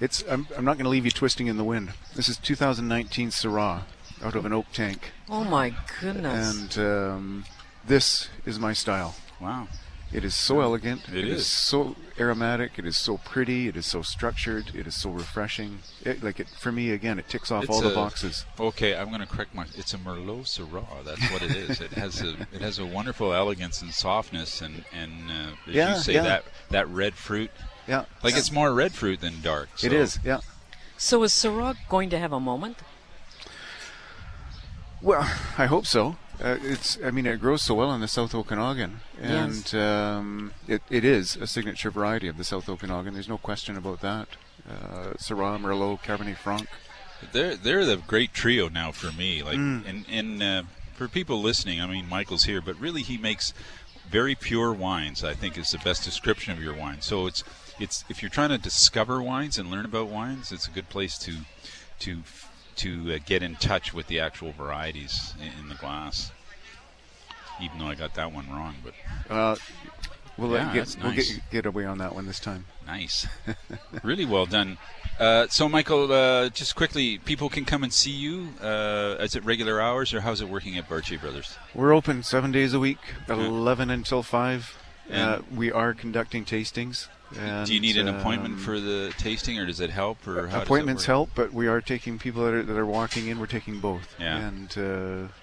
S21: It's. I'm, I'm not going to leave you twisting in the wind. This is 2019 Syrah out of an oak tank,
S3: Oh my goodness.
S21: and um, this is my style.
S2: Wow.
S21: It is so elegant.
S2: It
S21: is.
S2: is.
S21: so aromatic. It is so pretty. It is so structured. It is so refreshing. It, like it for me again. It ticks off
S2: It's
S21: all the boxes.
S2: Okay, I'm going to correct my. It's a Merlot Syrah. That's what it is. it has a it has a wonderful elegance and softness, and and uh, as
S21: Yeah,
S2: you say
S21: yeah.
S2: that that red fruit.
S21: Yeah.
S2: Like it's more red fruit than dark.
S21: It
S2: so-
S21: is. Yeah.
S3: So is Syrah going to have a moment?
S21: Well, I hope so. Uh, it's, I mean, it grows so well in the South Okanagan, and
S3: Yes.
S21: um, it, it is a signature variety of the South Okanagan. There's no question about that. Uh, Syrah, Merlot, Cabernet Franc.
S2: They're they're the great trio now for me. Like
S21: Mm.
S2: and and uh, for people listening, I mean Michael's here, but really he makes very pure wines. I think is the best description of your wine. So it's it's if you're trying to discover wines and learn about wines, it's a good place to to to uh, get in touch with the actual varieties in, in the glass. Even though I got that one wrong, but
S21: Uh, we'll
S2: Yeah,
S21: get, we'll
S2: nice.
S21: get, get away on that one this time.
S2: Nice. really well done. Uh, so, Michael, uh, just quickly, people can come and see you. Uh, is it regular hours, or how's it working at Bartier Brothers?
S21: We're open seven days a week, 11 until 5. Uh, we are conducting tastings. And,
S2: Do you need an appointment
S21: um,
S2: for the tasting, or does it help? Or how
S21: appointments help, but we are taking people that are, that are walking in. We're taking both,
S2: Yeah.
S21: and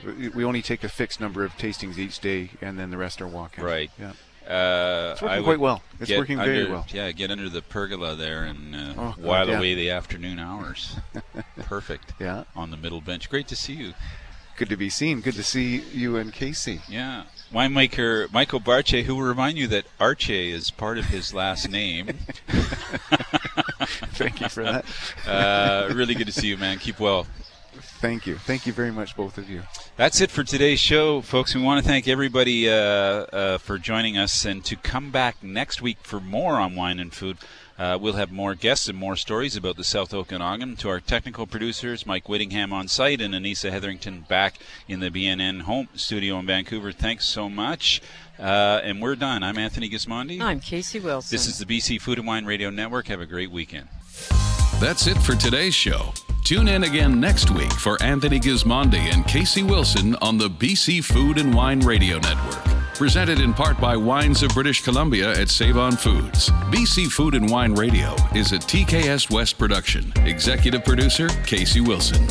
S21: uh, we- only take a fixed number of tastings each day, and then the rest are walk-in.
S2: Right.
S21: Yeah.
S2: Uh,
S21: It's working quite well. It's working very
S2: under-
S21: well.
S2: Yeah, get under the pergola there and uh,
S21: Oh,
S2: while
S21: yeah.
S2: away the afternoon hours. Perfect.
S21: Yeah.
S2: On the middle bench. Great to see you.
S21: Good to be seen. Good to see you and Casey.
S2: Yeah. Winemaker Michael Bartier, who will remind you that Arche is part of his last name.
S21: Thank you for that.
S2: uh, really good to see you, man. Keep well.
S21: Thank you. Thank you very much, both of you.
S2: That's it for today's show, folks. We want to thank everybody uh, uh, for joining us and to come back next week for more on wine and food. Uh, we'll have more guests and more stories about the South Okanagan. To our technical producers, Mike Whittingham on site and Anissa Hetherington back in the BNN home studio in Vancouver. Thanks so much. Uh, and we're done. I'm Anthony Gismondi.
S3: I'm Casey Wilson.
S2: This is the BC Food and Wine Radio Network. Have a great weekend.
S1: That's it for today's show. Tune in again next week for Anthony Gismondi and Casey Wilson on the BC Food and Wine Radio Network. Presented in part by Wines of British Columbia at Save On Foods. BC Food and Wine Radio is a TKS West production. Executive producer Casey Wilson.